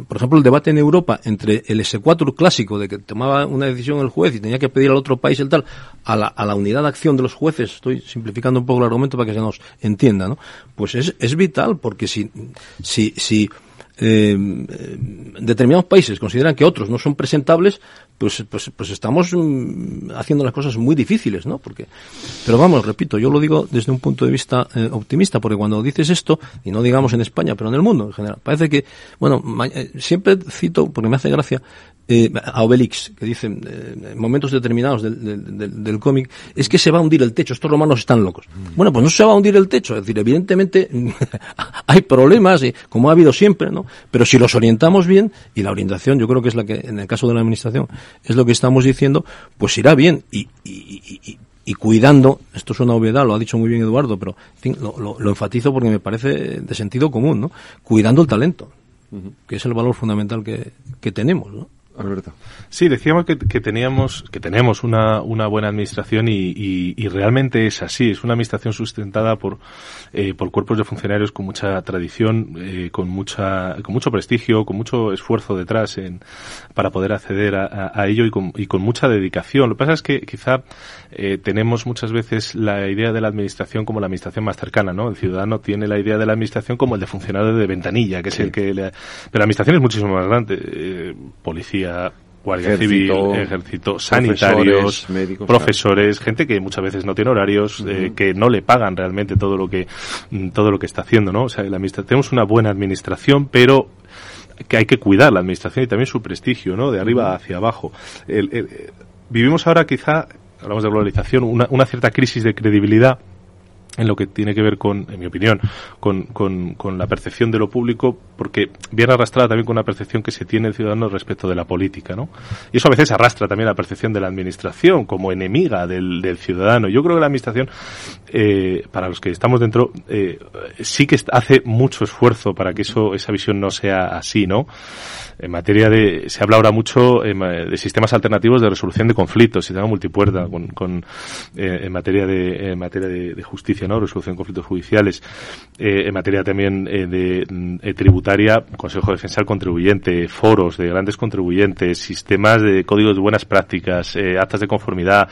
por ejemplo, el debate en Europa entre el S4 clásico de que tomaba una decisión el juez y tenía que pedir al otro país el tal, a la, a la unidad de acción de los jueces, estoy simplificando un poco el argumento para que se nos entienda, ¿no? Pues es, es vital porque si, si, si eh, determinados países consideran que otros no son presentables, pues, pues, pues estamos mm, haciendo las cosas muy difíciles, ¿no? Porque, pero vamos, repito, yo lo digo desde un punto de vista eh, optimista, porque cuando dices esto, y no digamos en España, pero en el mundo en general, parece que, bueno, eh, siempre cito, porque me hace gracia, eh, a Obelix, que dice en momentos determinados del, del, cómic, es que se va a hundir el techo, estos romanos están locos. Bueno, pues no se va a hundir el techo, es decir, evidentemente *laughs* hay problemas, y, como ha habido siempre, ¿no? Pero si los orientamos bien, y la orientación yo creo que es la que, en el caso de la administración, es lo que estamos diciendo, pues irá bien. Y, y, y cuidando, esto es una obviedad, lo ha dicho muy bien Eduardo, pero en fin, lo, lo, enfatizo porque me parece de sentido común, ¿no? Cuidando el talento, que es el valor fundamental que, que tenemos, ¿no?
Alberto.
Sí, decíamos que, teníamos, que tenemos una, una buena administración y, y, realmente es así. Es una administración sustentada por, eh, por cuerpos de funcionarios con mucha tradición, eh, con mucha, con mucho prestigio, con mucho esfuerzo detrás en, para poder acceder a, a, ello y con, y con mucha dedicación. Lo que pasa es que quizá eh, tenemos muchas veces la idea de la administración como la administración más cercana, ¿no? El ciudadano tiene la idea de la administración como el de funcionario de ventanilla, que es el que le... Pero la administración es muchísimo más grande. Eh, policía, Guardia Civil, ejército, sanitarios, médicos, profesores, gente que muchas veces no tiene horarios, eh, que no le pagan realmente todo lo que mm, todo lo que está haciendo, ¿no? O sea, la tenemos una buena administración, pero que hay que cuidar la administración y también su prestigio, ¿no? De arriba hacia abajo. vivimos ahora quizá hablamos de globalización, una, una cierta crisis de credibilidad en lo que tiene que ver con, en mi opinión, con, con, con, la percepción de lo público, porque viene arrastrada también con una percepción que se tiene el ciudadano respecto de la política, ¿no? Y eso a veces arrastra también la percepción de la administración como enemiga del, del ciudadano. Yo creo que la administración, eh, para los que estamos dentro, eh, sí que hace mucho esfuerzo para que eso, esa visión no sea así, ¿no? En materia de, se habla ahora mucho de sistemas alternativos de resolución de conflictos, sistema multipuerta, con, con eh, en materia de, en materia de, justicia, ¿no? Resolución de conflictos judiciales, eh, en materia también eh, de eh, tributaria, Consejo de Defensa del Contribuyente, foros de grandes contribuyentes, sistemas de códigos de buenas prácticas, actas de conformidad,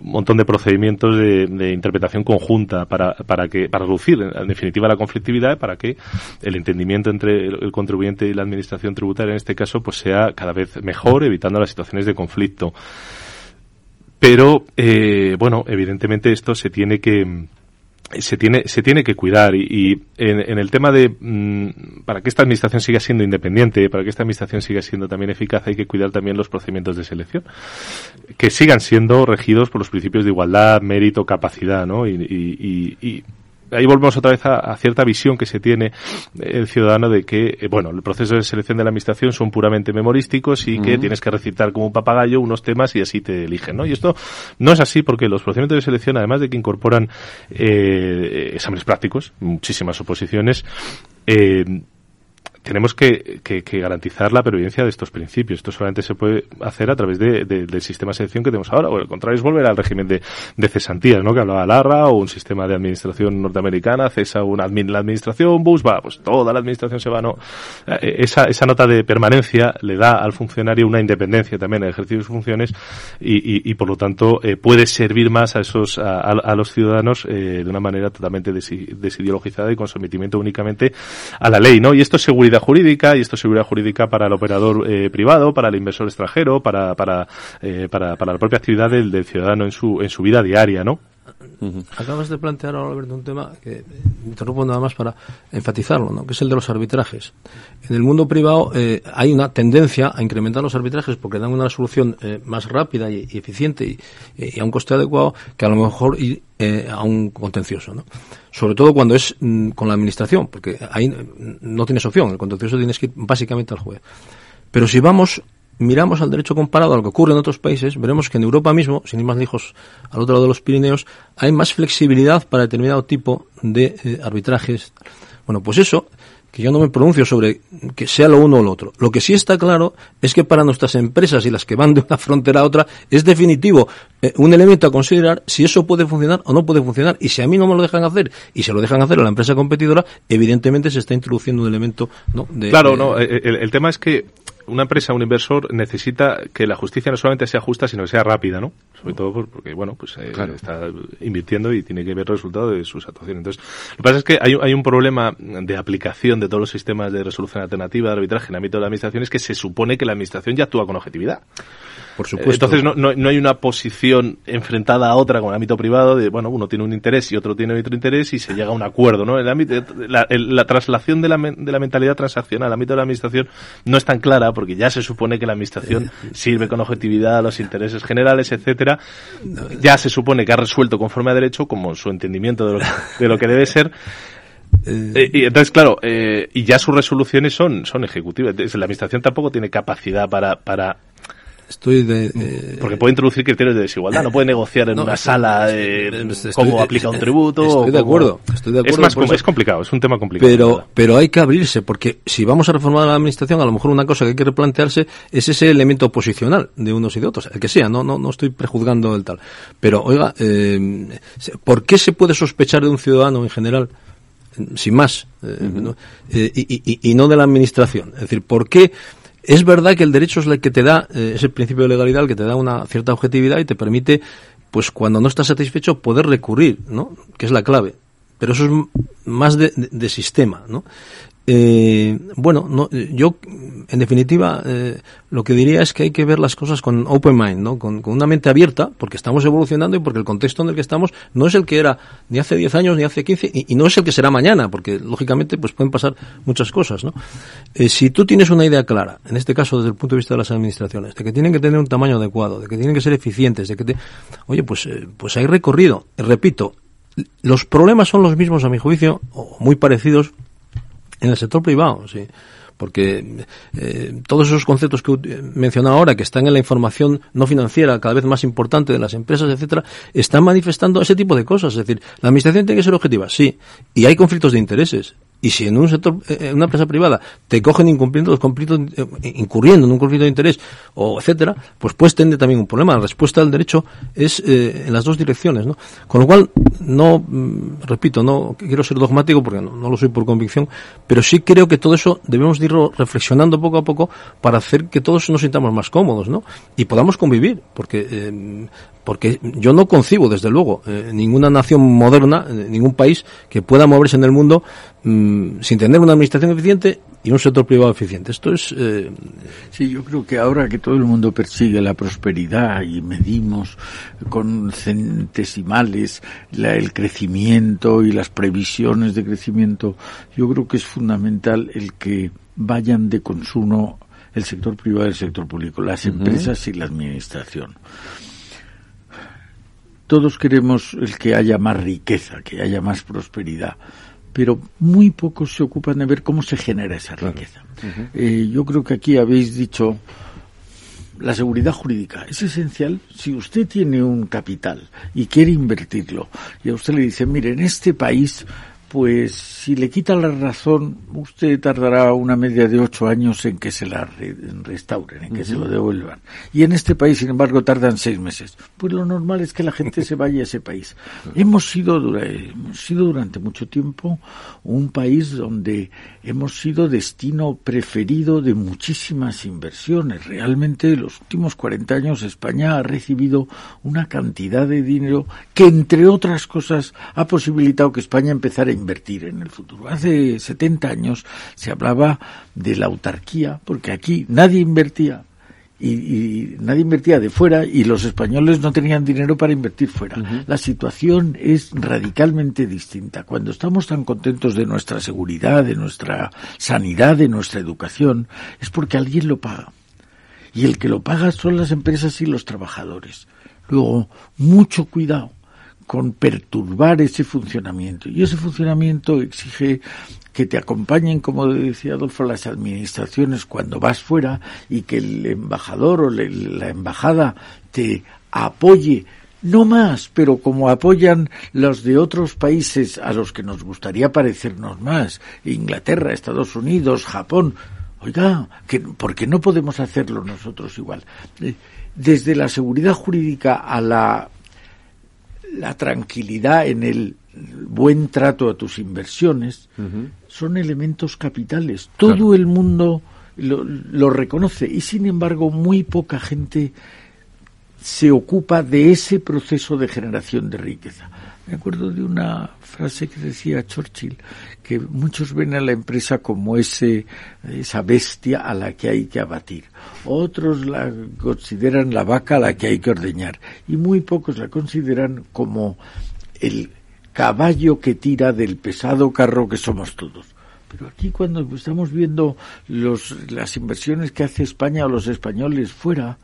un montón de procedimientos de, interpretación conjunta para, para que para reducir en definitiva la conflictividad para que el entendimiento entre el, contribuyente y la administración tributaria en este caso pues sea cada vez mejor evitando las situaciones de conflicto pero eh, bueno evidentemente esto se tiene que se tiene, se tiene que cuidar y, en, el tema de mm, para que esta administración siga siendo independiente, para que esta administración siga siendo también eficaz, hay que cuidar también los procedimientos de selección, que sigan siendo regidos por los principios de igualdad, mérito, capacidad, ¿no? y ahí volvemos otra vez a, cierta visión que se tiene el ciudadano de que, eh, bueno, el proceso de selección de la administración son puramente memorísticos y que tienes que recitar como un papagayo unos temas y así te eligen, ¿no? Y esto no es así porque los procedimientos de selección, además de que incorporan eh, exámenes prácticos, muchísimas oposiciones, eh, tenemos que, que, que, garantizar la pervivencia de estos principios. Esto solamente se puede hacer a través de, del sistema de selección que tenemos ahora. O al contrario, es volver al régimen de, de cesantías, ¿no? Que hablaba Larra, o un sistema de administración norteamericana, cesa una la administración, Bush, va, pues toda la administración se va, ¿no? Eh, esa, esa nota de permanencia le da al funcionario una independencia también en el ejercicio de sus funciones y, y, y por lo tanto, eh, puede servir más a esos, a, a los ciudadanos eh, de una manera totalmente desideologizada y con sometimiento únicamente a la ley, ¿no? Y esto es seguridad jurídica y esto es seguridad jurídica para el operador eh, privado, para el inversor extranjero, para, para, eh, para, para, la propia actividad del, ciudadano en su, en su vida diaria, ¿no?
Acabas de plantear ahora, Alberto, un tema que me interrumpo nada más para enfatizarlo, ¿no? que es el de los arbitrajes. En el mundo privado eh, hay una tendencia a incrementar los arbitrajes porque dan una solución eh, más rápida y, eficiente y, y, a un coste adecuado que a lo mejor eh, a un contencioso. ¿no? Sobre todo cuando es mm, con la administración, porque ahí no tienes opción, el contencioso tienes que ir básicamente al juez. Pero si vamos miramos al derecho comparado a lo que ocurre en otros países, veremos que en Europa mismo, sin ir más lejos al otro lado de los Pirineos, hay más flexibilidad para determinado tipo de eh, arbitrajes. Bueno, pues eso, que yo no me pronuncio sobre que sea lo uno o lo otro. Lo que sí está claro es que para nuestras empresas y las que van de una *laughs* frontera a otra es definitivo eh, un elemento a considerar si eso puede funcionar o no puede funcionar. Y si a mí no me lo dejan hacer y se lo dejan hacer a la empresa competidora, evidentemente se está introduciendo un elemento ¿no?
de... Claro, no, el, el tema es que una empresa, un inversor necesita que la justicia no solamente sea justa, sino que sea rápida, ¿no? Sobre todo porque, bueno, pues eh, está invirtiendo y tiene que ver el resultado de sus actuaciones. Entonces, lo que pasa es que hay, hay un problema de aplicación de todos los sistemas de resolución alternativa, de arbitraje en el ámbito de la administración, es que se supone que la administración ya actúa con objetividad.
Por supuesto.
Entonces no, no, hay una posición enfrentada a otra con el ámbito privado de, bueno, uno tiene un interés y otro tiene otro interés y se llega a un acuerdo, ¿no? El ámbito, la, la traslación de la, de la mentalidad transaccional al ámbito de la administración no es tan clara porque ya se supone que la administración eh, sirve con objetividad a los intereses generales, etcétera. Ya se supone que ha resuelto conforme a derecho, como su entendimiento de lo, de lo que debe ser. *laughs* Eh, eh, y entonces, claro, eh, y ya sus resoluciones son, son ejecutivas. La administración tampoco tiene capacidad para, para
Estoy de,
Porque puede introducir criterios de desigualdad, no puede negociar en una sala cómo aplica un tributo.
Estoy de acuerdo, estoy de acuerdo.
Es, más, es complicado, es un tema complicado.
Pero, pero hay que abrirse, porque si vamos a reformar la administración, a lo mejor una cosa que hay que replantearse es ese elemento posicional de unos y de otros, el que sea, no, no, no estoy prejuzgando el tal. Pero, oiga, eh, ¿por qué se puede sospechar de un ciudadano en general? sin más, eh, eh, y, y, no de la administración. Es decir, ¿por qué es verdad que el derecho es el que te da, eh, ese principio de legalidad el que te da una cierta objetividad y te permite, pues cuando no estás satisfecho, poder recurrir, ¿no? Que es la clave. Pero eso es más de sistema, ¿no? Eh, bueno, no, yo, en definitiva, eh, lo que diría es que hay que ver las cosas con open mind, ¿no? Con, una mente abierta, porque estamos evolucionando y porque el contexto en el que estamos no es el que era ni hace 10 años ni hace 15 y, no es el que será mañana, porque lógicamente pues pueden pasar muchas cosas, ¿no? Eh, si tú tienes una idea clara, en este caso desde el punto de vista de las administraciones, de que tienen que tener un tamaño adecuado, de que tienen que ser eficientes, de que te... oye, pues, eh, pues hay recorrido. Repito, los problemas son los mismos a mi juicio, o muy parecidos en el sector privado, sí. Porque eh, todos esos conceptos que he mencionado ahora, que están en la información no financiera cada vez más importante de las empresas, etcétera, están manifestando ese tipo de cosas. Es decir, la administración tiene que ser objetiva, sí. Y hay conflictos de intereses. Y si en un sector, eh, en una empresa privada, te cogen incumpliendo los conflictos, eh, incurriendo en un conflicto de interés, o etcétera, pues puedes tener también un problema. La respuesta al derecho es eh, en las dos direcciones, ¿no? Con lo cual, no, mm, repito, no quiero ser dogmático porque no, lo soy por convicción, pero sí creo que todo eso debemos ir reflexionando poco a poco para hacer que todos nos sintamos más cómodos, ¿no? Y podamos convivir, porque porque yo no concibo, desde luego, eh, ninguna nación moderna, eh, ningún país que pueda moverse en el mundo mm, sin tener una administración eficiente y un sector privado eficiente. Esto es.
Eh... Sí, yo creo que ahora que todo el mundo persigue la prosperidad y medimos con centesimales el crecimiento y las previsiones de crecimiento, yo creo que es fundamental el que vayan de consumo el sector privado y el sector público, las empresas y la administración todos queremos el que haya más riqueza, que haya más prosperidad, pero muy pocos se ocupan de ver cómo se genera esa riqueza. Eh, yo creo que aquí habéis dicho la seguridad jurídica. Es esencial si usted tiene un capital y quiere invertirlo. Y a usted le dice, mire, en este país pues si le quita la razón, usted tardará una media de ocho años en que se la restauren, en que se lo devuelvan. Y en este país, sin embargo, tardan seis meses. Pues lo normal es que la gente se vaya a ese país. *laughs* Hemos sido, hemos sido durante mucho tiempo un país donde hemos sido destino preferido de muchísimas inversiones. Realmente, en los últimos 40 años, España ha recibido una cantidad de dinero que, entre otras cosas, ha posibilitado que España empezara a invertir en el futuro. Hace 70 años se hablaba de la autarquía, porque aquí nadie invertía. Y, nadie invertía de fuera y los españoles no tenían dinero para invertir fuera. La situación es radicalmente distinta. Cuando estamos tan contentos de nuestra seguridad, de nuestra sanidad, de nuestra educación, es porque alguien lo paga. Y el que lo paga son las empresas y los trabajadores. Luego, mucho cuidado con perturbar ese funcionamiento. Y ese funcionamiento exige que te acompañen, como decía Adolfo, las administraciones cuando vas fuera y que el embajador o la embajada te apoye no más, pero como apoyan los de otros países a los que nos gustaría parecernos más, Inglaterra, Estados Unidos, Japón, oiga, que, ¿por qué no podemos hacerlo nosotros igual? Eh, desde la seguridad jurídica a la la tranquilidad en el buen trato a tus inversiones son elementos capitales. Todo el mundo lo, reconoce y sin embargo muy poca gente se ocupa de ese proceso de generación de riqueza. Me acuerdo de una frase que decía Churchill, que muchos ven a la empresa como ese, esa bestia a la que hay que abatir. Otros la consideran la vaca a la que hay que ordeñar. Y muy pocos la consideran como el caballo que tira del pesado carro que somos todos. Pero aquí cuando estamos viendo los, las inversiones que hace España o los españoles fuera,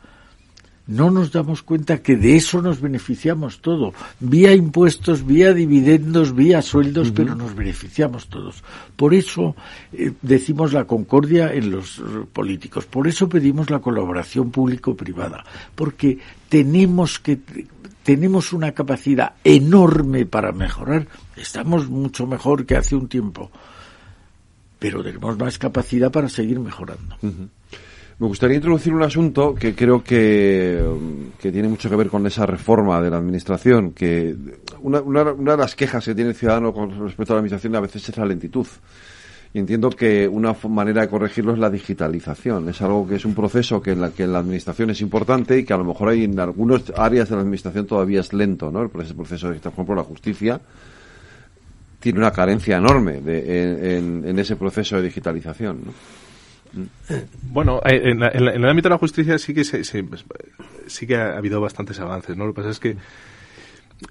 no nos damos cuenta que de eso nos beneficiamos todo, vía impuestos, vía dividendos, vía sueldos, pero nos beneficiamos todos. Por eso eh, decimos la concordia en los políticos, por eso pedimos la colaboración público-privada, porque tenemos que tenemos una capacidad enorme para mejorar, estamos mucho mejor que hace un tiempo, pero tenemos más capacidad para seguir mejorando.
Me gustaría introducir un asunto que creo que, tiene mucho que ver con esa reforma de la administración, que una, una, de las quejas que tiene el ciudadano con respecto a la administración a veces es la lentitud. Y entiendo que una manera de corregirlo es la digitalización. Es algo que es un proceso que en la que la administración es importante y que a lo mejor hay en algunas áreas de la administración todavía es lento, ¿no? Ese proceso de, por ejemplo, la justicia tiene una carencia enorme de, en, en, ese proceso de digitalización, ¿no?
Bueno, eh, en, el ámbito de la justicia sí que sí que ha habido bastantes avances, ¿no? Lo que pasa es que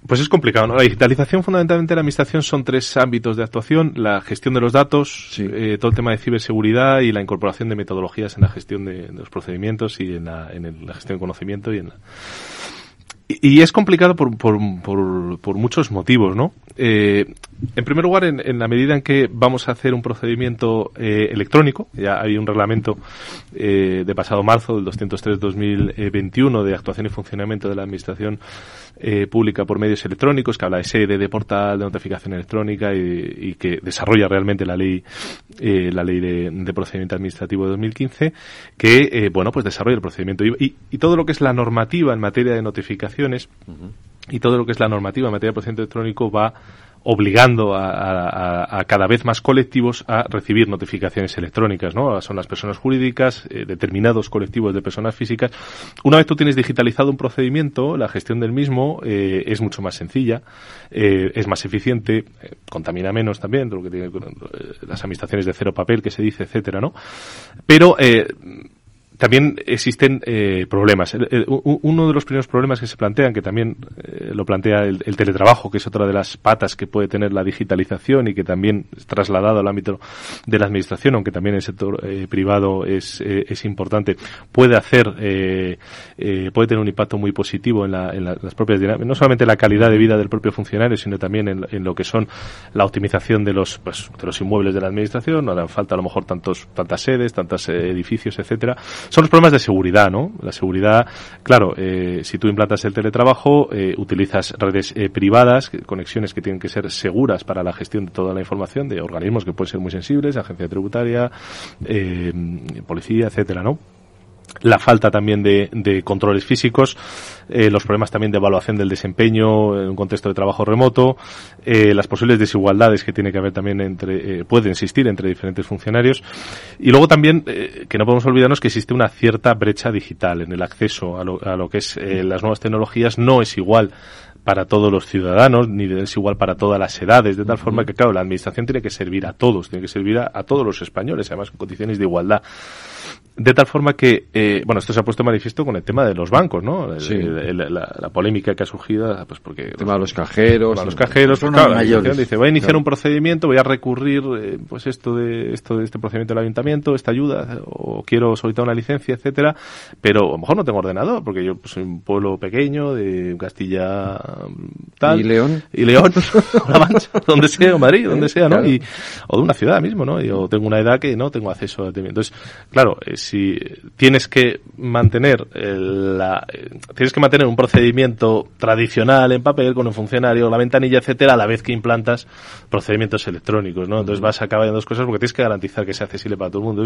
pues es complicado, ¿no? La digitalización fundamentalmente de la administración son tres ámbitos de actuación, la gestión de los datos, eh, todo el tema de ciberseguridad y la incorporación de metodologías en la gestión de, los procedimientos y en la, en la gestión de conocimiento y en la, y es complicado por, por, por, muchos motivos, ¿no? Eh, en primer lugar, en, la medida en que vamos a hacer un procedimiento eh, electrónico, ya hay un reglamento eh, de pasado marzo del 203-2021 de actuación y funcionamiento de la Administración eh, pública por medios electrónicos, que habla de sede, de portal, de notificación electrónica y, que desarrolla realmente la ley, eh, la ley de, procedimiento administrativo de 2015, que, eh, bueno, pues desarrolla el procedimiento. Y, y, todo lo que es la normativa en materia de notificaciones y todo lo que es la normativa en materia de procedimiento electrónico va obligando a, cada vez más colectivos a recibir notificaciones electrónicas, ¿no? Son las personas jurídicas, eh, determinados colectivos de personas físicas. Una vez tú tienes digitalizado un procedimiento, la gestión del mismo eh, es mucho más sencilla, eh, es más eficiente, contamina menos también, lo que tiene las administraciones de cero papel que se dice, etcétera, ¿no? Pero también existen eh, problemas. uno de los primeros problemas que se plantean, que también eh, lo plantea el, teletrabajo, que es otra de las patas que puede tener la digitalización y que también es trasladado al ámbito de la administración, aunque también el sector eh, privado es, es importante, puede hacer, puede tener un impacto muy positivo en, la, en las propias dinámicas, no solamente en la calidad de vida del propio funcionario, sino también en, lo que son la optimización de los, pues, de los inmuebles de la administración, no harán falta a lo mejor tantos, tantas sedes, tantos edificios, etcétera son los problemas de seguridad, ¿no? La seguridad, claro, eh, si tú implantas el teletrabajo, eh, utilizas redes eh, privadas, conexiones que tienen que ser seguras para la gestión de toda la información de organismos que pueden ser muy sensibles, agencia tributaria, policía, etcétera, ¿no? La falta también de, controles físicos, eh, los problemas también de evaluación del desempeño en un contexto de trabajo remoto, eh, las posibles desigualdades que tiene que haber también entre, eh, puede existir entre diferentes funcionarios. Y luego también, que no podemos olvidarnos que existe una cierta brecha digital en el acceso a lo, a lo que es las nuevas tecnologías, no es igual para todos los ciudadanos, ni es igual para todas las edades, de tal forma que, claro, la administración tiene que servir a todos, tiene que servir a, a todos los españoles, además en condiciones de igualdad. De tal forma que, eh, bueno, esto se ha puesto manifiesto con el tema de los bancos, ¿no? Sí. la, polémica que ha surgido, pues porque...
El tema de los cajeros.
los cajeros, claro, dice, voy a iniciar un procedimiento, voy a recurrir, eh, pues esto de, esto de este procedimiento del ayuntamiento, esta ayuda, o quiero solicitar una licencia, etcétera, pero a lo mejor no tengo ordenador, porque yo pues, soy un pueblo pequeño de Castilla tal.
Y León.
Y León, *laughs* La Mancha, donde sea, o Madrid, donde sea, ¿no? Y, o de una ciudad mismo, ¿no? Yo tengo una edad que no tengo acceso a... Entonces, claro, es si tienes que mantener la, tienes que mantener un procedimiento tradicional en papel con un funcionario, la ventanilla, etcétera, a la vez que implantas procedimientos electrónicos, ¿no? Entonces vas a acabar en dos cosas porque tienes que garantizar que sea accesible para todo el mundo.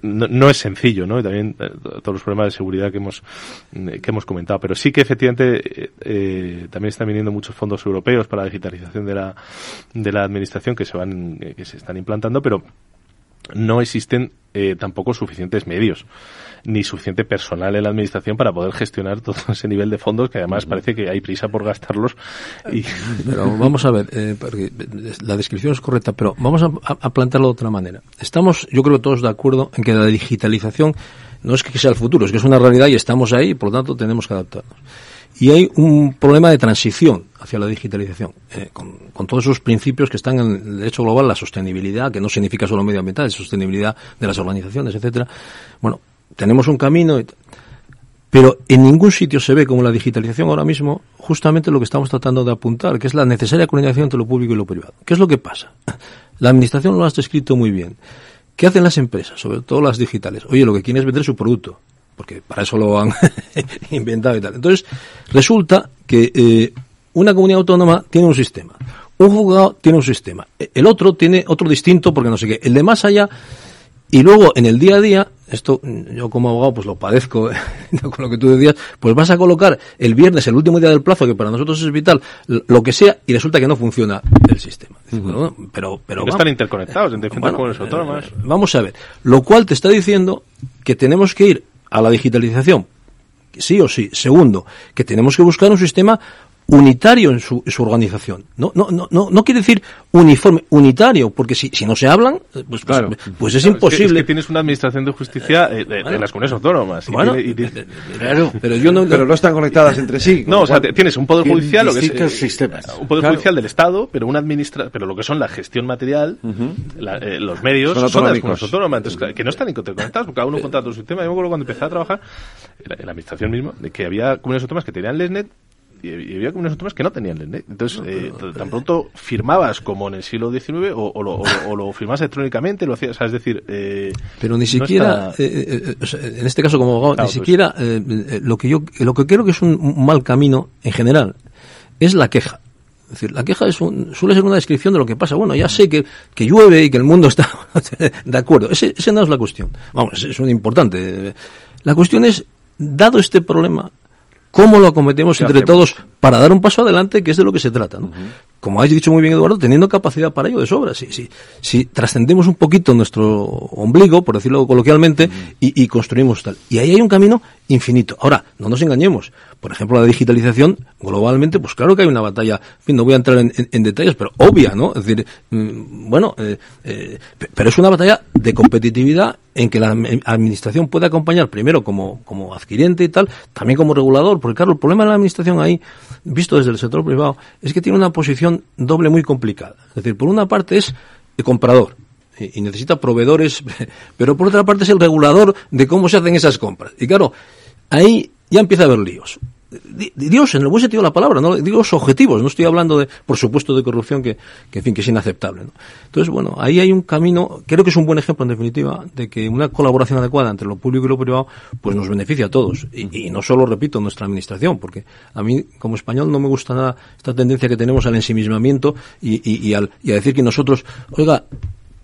no, es sencillo, ¿no? Y también eh, todos los problemas de seguridad que hemos que hemos comentado, pero sí que efectivamente eh, eh, también están viniendo muchos fondos europeos para la digitalización de la de la administración que se van que se están implantando, pero no existen eh, tampoco suficientes medios ni suficiente personal en la administración para poder gestionar *laughs* todo ese nivel de fondos que además parece que hay prisa por gastarlos. Y... *laughs*
Pero vamos a ver, eh, la descripción es correcta, pero vamos a, a, plantearlo de otra manera. Estamos, yo creo, todos de acuerdo en que la digitalización no es que sea el futuro, es que es una realidad y estamos ahí y por lo tanto tenemos que adaptarnos. Y hay un problema de transición hacia la digitalización, eh, con, todos esos principios que están en el derecho global, la sostenibilidad, que no significa solo medioambiental, es sostenibilidad de las organizaciones, etcétera. Bueno, tenemos un camino, pero en ningún sitio se ve como la digitalización ahora mismo justamente lo que estamos tratando de apuntar, que es la necesaria coordinación entre lo público y lo privado. ¿Qué es lo que pasa? *laughs* La administración lo ha descrito muy bien. ¿Qué hacen las empresas, sobre todo las digitales? Oye, lo que quieren es vender su producto, porque para eso lo han *laughs* inventado y tal. Entonces, resulta que eh, una comunidad autónoma tiene un sistema, un juzgado tiene un sistema, el otro tiene otro distinto porque no sé qué, el de más allá, y luego en el día a día esto yo como abogado pues lo padezco *laughs* con lo que tú decías, pues vas a colocar el viernes, el último día del plazo, que para nosotros es vital, lo que sea, y resulta que no funciona el sistema. pero, pero
no están interconectados en diferentes comunidades autónomas. Eh,
vamos a ver, lo cual te está diciendo que tenemos que ir a la digitalización, sí o sí. Segundo, que tenemos que buscar un sistema unitario en su, su, organización. No, no, no, no, quiere decir uniforme, unitario, porque si, si no se hablan, pues, pues claro. pues, es imposible.
Es que, tienes una administración de justicia eh, de, las comunidades autónomas.
Bueno,
y
tiene, claro, pero yo no,
pero no están conectadas entre sí.
No, o sea, tienes un poder judicial, lo que es,
eh, sistemas.
un poder claro. judicial del Estado, pero una administra, pero lo que son la gestión material, uh -huh. la, eh, los medios, son, son las comunidades autónomas, entonces, que no están interconectados, porque cada uno contrata su sistema. Yo me acuerdo cuando empecé a trabajar en la, en la administración misma, de que había comunidades autónomas que tenían LESNET y, había comunidades autónomas que no tenían LENET. Entonces, eh, tan pronto firmabas como en el siglo XIX o, o, lo, o, o lo, firmabas electrónicamente, lo hacías, o sea, es decir... Eh,
Pero ni siquiera, no está... eh, eh o sea, en este caso como abogado, claro, ni pues, siquiera eh, lo que yo lo que creo que es un mal camino en general es la queja. Es decir, la queja es un, suele ser una descripción de lo que pasa. Bueno, ya sé que, que llueve y que el mundo está *laughs* de acuerdo. Ese, ese no es la cuestión. Vamos, es, es un importante. La cuestión es, dado este problema, ¿Cómo lo acometemos entre hacemos? todos para dar un paso adelante, que es de lo que se trata? ¿no? Uh -huh. Como has dicho muy bien, Eduardo, teniendo capacidad para ello de sobra. Si, si, si trascendemos un poquito nuestro ombligo, por decirlo coloquialmente, y, construimos tal. Y ahí hay un camino infinito. Ahora, no nos engañemos. Por ejemplo, la digitalización, globalmente, pues claro que hay una batalla, no voy a entrar en, detalles, pero obvia, ¿no? Es decir, mmm, bueno, eh, eh, pero es una batalla de competitividad en que la administración puede acompañar primero como, como adquiriente y tal, también como regulador, porque claro, el problema de la administración ahí, visto desde el sector privado, es que tiene una posición doble muy complicada. Es decir, por una parte es el comprador, y necesita proveedores, *laughs* pero por otra parte es el regulador de cómo se hacen esas compras. Y claro, ahí ya empieza a haber líos. Dios, en el buen sentido de la palabra, no digo objetivos, no estoy hablando de, por supuesto, de corrupción que, que en que es inaceptable. Entonces, bueno, ahí hay un camino, creo que es un buen ejemplo, en definitiva, de que una colaboración adecuada entre lo público y lo privado, pues nos beneficia a todos. Y, no solo, repito, nuestra administración, porque a mí, como español, no me gusta nada esta tendencia que tenemos al ensimismamiento y, y, y a decir que nosotros, oiga,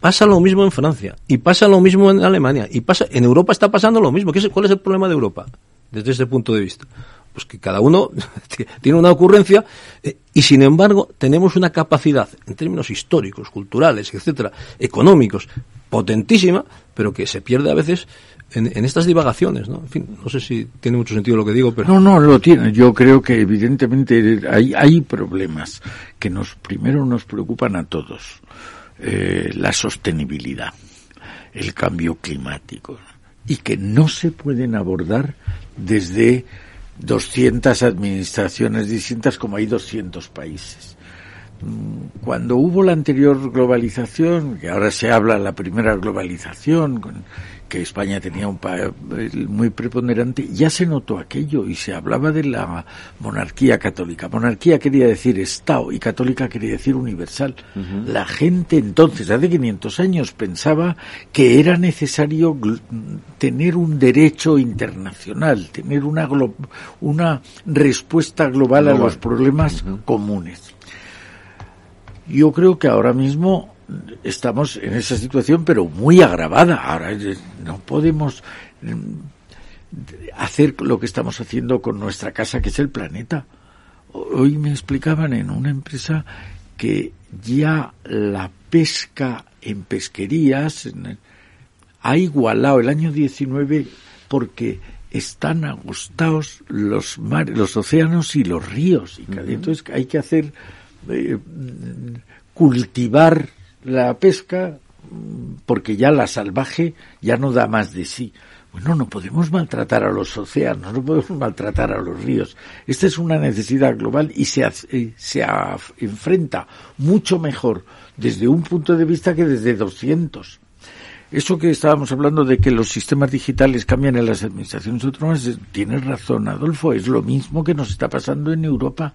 Pasa lo mismo en Francia y pasa lo mismo en Alemania y pasa en Europa está pasando lo mismo. ¿Qué es, ¿Cuál es el problema de Europa desde ese punto de vista? Pues que cada uno *laughs* tiene una ocurrencia eh, y sin embargo tenemos una capacidad en términos históricos, culturales, etcétera, económicos potentísima, pero que se pierde a veces en, en, estas divagaciones, ¿no? En fin, no sé si tiene mucho sentido lo que digo, pero...
No, no, lo tiene. Yo creo que evidentemente hay, hay problemas que nos primero nos preocupan a todos eh, la sostenibilidad, el cambio climático, y que no se pueden abordar desde 200 administraciones distintas como hay 200 países. Mm, cuando hubo la anterior globalización, que ahora se habla de la primera globalización, que España tenía un papel muy preponderante, ya se notó aquello y se hablaba de la monarquía católica. Monarquía quería decir Estado y católica quería decir universal. Uh -huh. La gente entonces, hace 500 años, pensaba que era necesario tener un derecho internacional, tener una, una respuesta global, global, a los problemas uh -huh. comunes. Yo creo que ahora mismo estamos en esa situación, pero muy agravada. Ahora no podemos mm, hacer lo que estamos haciendo con nuestra casa, que es el planeta. Hoy me explicaban en una empresa que ya la pesca en pesquerías ha igualado el año 19 porque están agostados los mares, los océanos y los ríos. Y entonces hay que hacer eh, cultivar la pesca porque ya la salvaje ya no da más de sí. Bueno, no podemos maltratar a los océanos, no podemos maltratar a los ríos. Esta es una necesidad global y se, eh, se enfrenta mucho mejor desde un punto de vista que desde 200. Eso que estábamos hablando de que los sistemas digitales cambian en las administraciones autónomas, tiene razón Adolfo, es lo mismo que nos está pasando en Europa.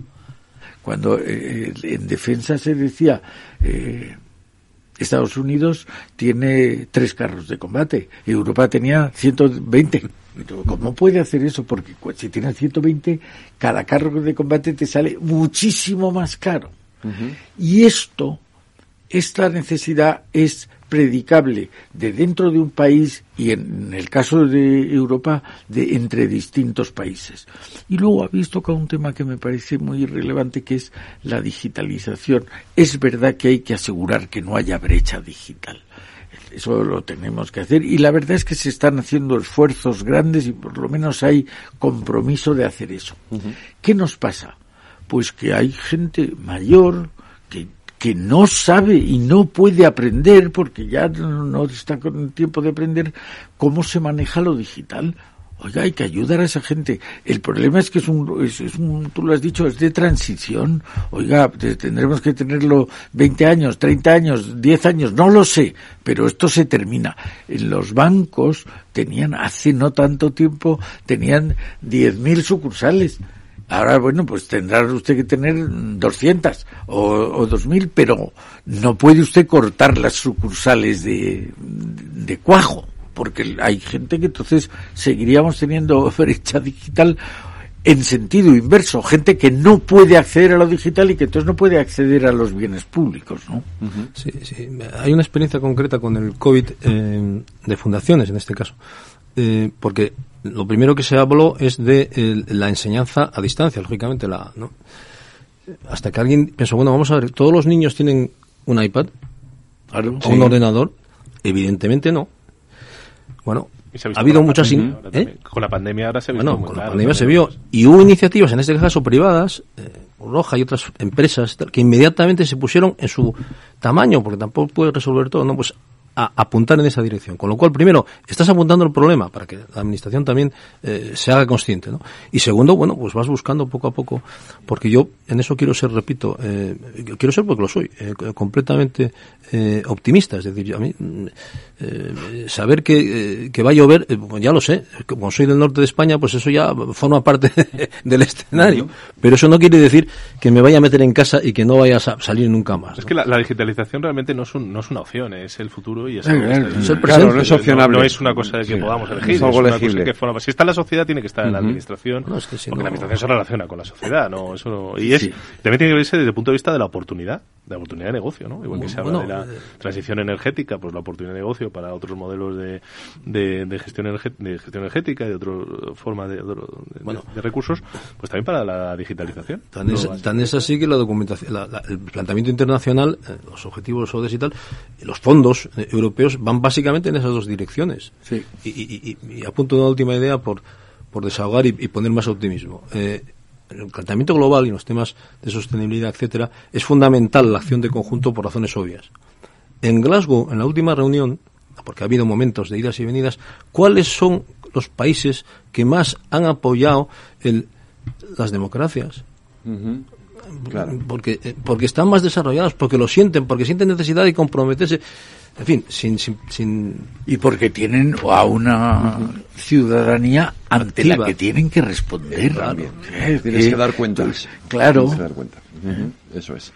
Cuando eh, en defensa se decía, eh, Estados Unidos tiene tres carros de combate, Europa tenía 120. ¿Cómo puede hacer eso? Porque si tiene 120, cada carro de combate te sale muchísimo más caro. Y esto, esta necesidad es predicable de dentro de un país y en el caso de Europa de entre distintos países. Y luego ha visto con un tema que me parece muy relevante que es la digitalización. Es verdad que hay que asegurar que no haya brecha digital. Eso lo tenemos que hacer y la verdad es que se están haciendo esfuerzos grandes y por lo menos hay compromiso de hacer eso. ¿Qué nos pasa? Pues que hay gente mayor que que no sabe y no puede aprender, porque ya no está con el tiempo de aprender, cómo se maneja lo digital. Oiga, hay que ayudar a esa gente. El problema es que es un, es, un, tú lo has dicho, es de transición. Oiga, tendremos que tenerlo 20 años, 30 años, 10 años, no lo sé, pero esto se termina. En los bancos tenían, hace no tanto tiempo, tenían 10.000 sucursales. Ahora, bueno, pues tendrá usted que tener 200 o, o 2000, pero no puede usted cortar las sucursales de, de cuajo, porque hay gente que entonces seguiríamos teniendo *laughs* brecha digital en sentido inverso, gente que no puede acceder a lo digital y que entonces no puede acceder a los bienes públicos, ¿no?
Sí, sí. Hay una experiencia concreta con el COVID eh, de fundaciones, en este caso, eh, porque lo primero que se habló es de la enseñanza a distancia, lógicamente, la, ¿no? Hasta que alguien pensó, bueno, vamos a ver, ¿todos los niños tienen un iPad? ¿O un ordenador? Evidentemente no. Bueno, ha habido muchas...
¿eh? Con la pandemia ahora se ha
Bueno, con la pandemia se vio. Y hubo iniciativas, en este caso privadas, eh, Roja y otras empresas, que inmediatamente se pusieron en su tamaño, porque tampoco puede resolver todo, ¿no? Pues a apuntar en esa dirección. Con lo cual, primero, estás apuntando el problema para que la administración también eh, se haga consciente, ¿no? Y segundo, bueno, pues vas buscando poco a poco, porque yo en eso quiero ser, repito, eh, quiero ser porque lo soy, eh, completamente eh, optimista. Es decir, a mí saber que, que, va a llover, ya lo sé. Como soy del norte de España, pues eso ya forma parte *laughs* del escenario. Pero eso no quiere decir que me vaya a meter en casa y que no vaya a salir nunca más.
Es que la, digitalización realmente no es, no es una opción, es el futuro y es,
el presente. no es opcionable.
No, es una cosa que podamos elegir. Es algo Que forma, si está en la sociedad, tiene que estar en la administración. porque la administración se relaciona con la sociedad. no eso Y es, también tiene que verse desde el punto de vista de la oportunidad, de la oportunidad de negocio. ¿no? Igual que se habla de la eh, transición energética, pues la oportunidad de negocio para otros modelos de, de, gestión, de gestión energética y de otra forma de, de, recursos, pues también para la digitalización.
Tan, es, así que la documentación, el planteamiento internacional, eh, los objetivos ODS y tal, los fondos eh, europeos van básicamente en esas dos direcciones.
Sí.
Y, y, y, apunto una última idea por, por desahogar y, poner más optimismo. Eh, el planteamiento global y los temas de sostenibilidad, etcétera, es fundamental la acción de conjunto por razones obvias. En Glasgow, en la última reunión, porque ha habido momentos de idas y venidas, ¿cuáles son los países que más han apoyado el, las democracias? porque, eh, porque están más desarrollados, porque lo sienten, porque sienten necesidad de comprometerse. En fin, sin, sin,
Y porque tienen a una ciudadanía ante la que tienen que responder.
Tienes que dar cuentas.
Claro.
dar cuenta. Eso es.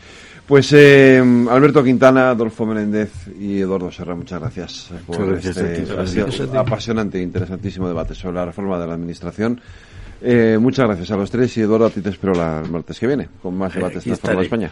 Pues eh, Alberto Quintana, Adolfo Menéndez y Eduardo Serra, muchas gracias por este apasionante e interesantísimo debate sobre la reforma de la Administración. Eh, muchas gracias a los tres y Eduardo, a ti te espero la, el martes que viene con más debates de España.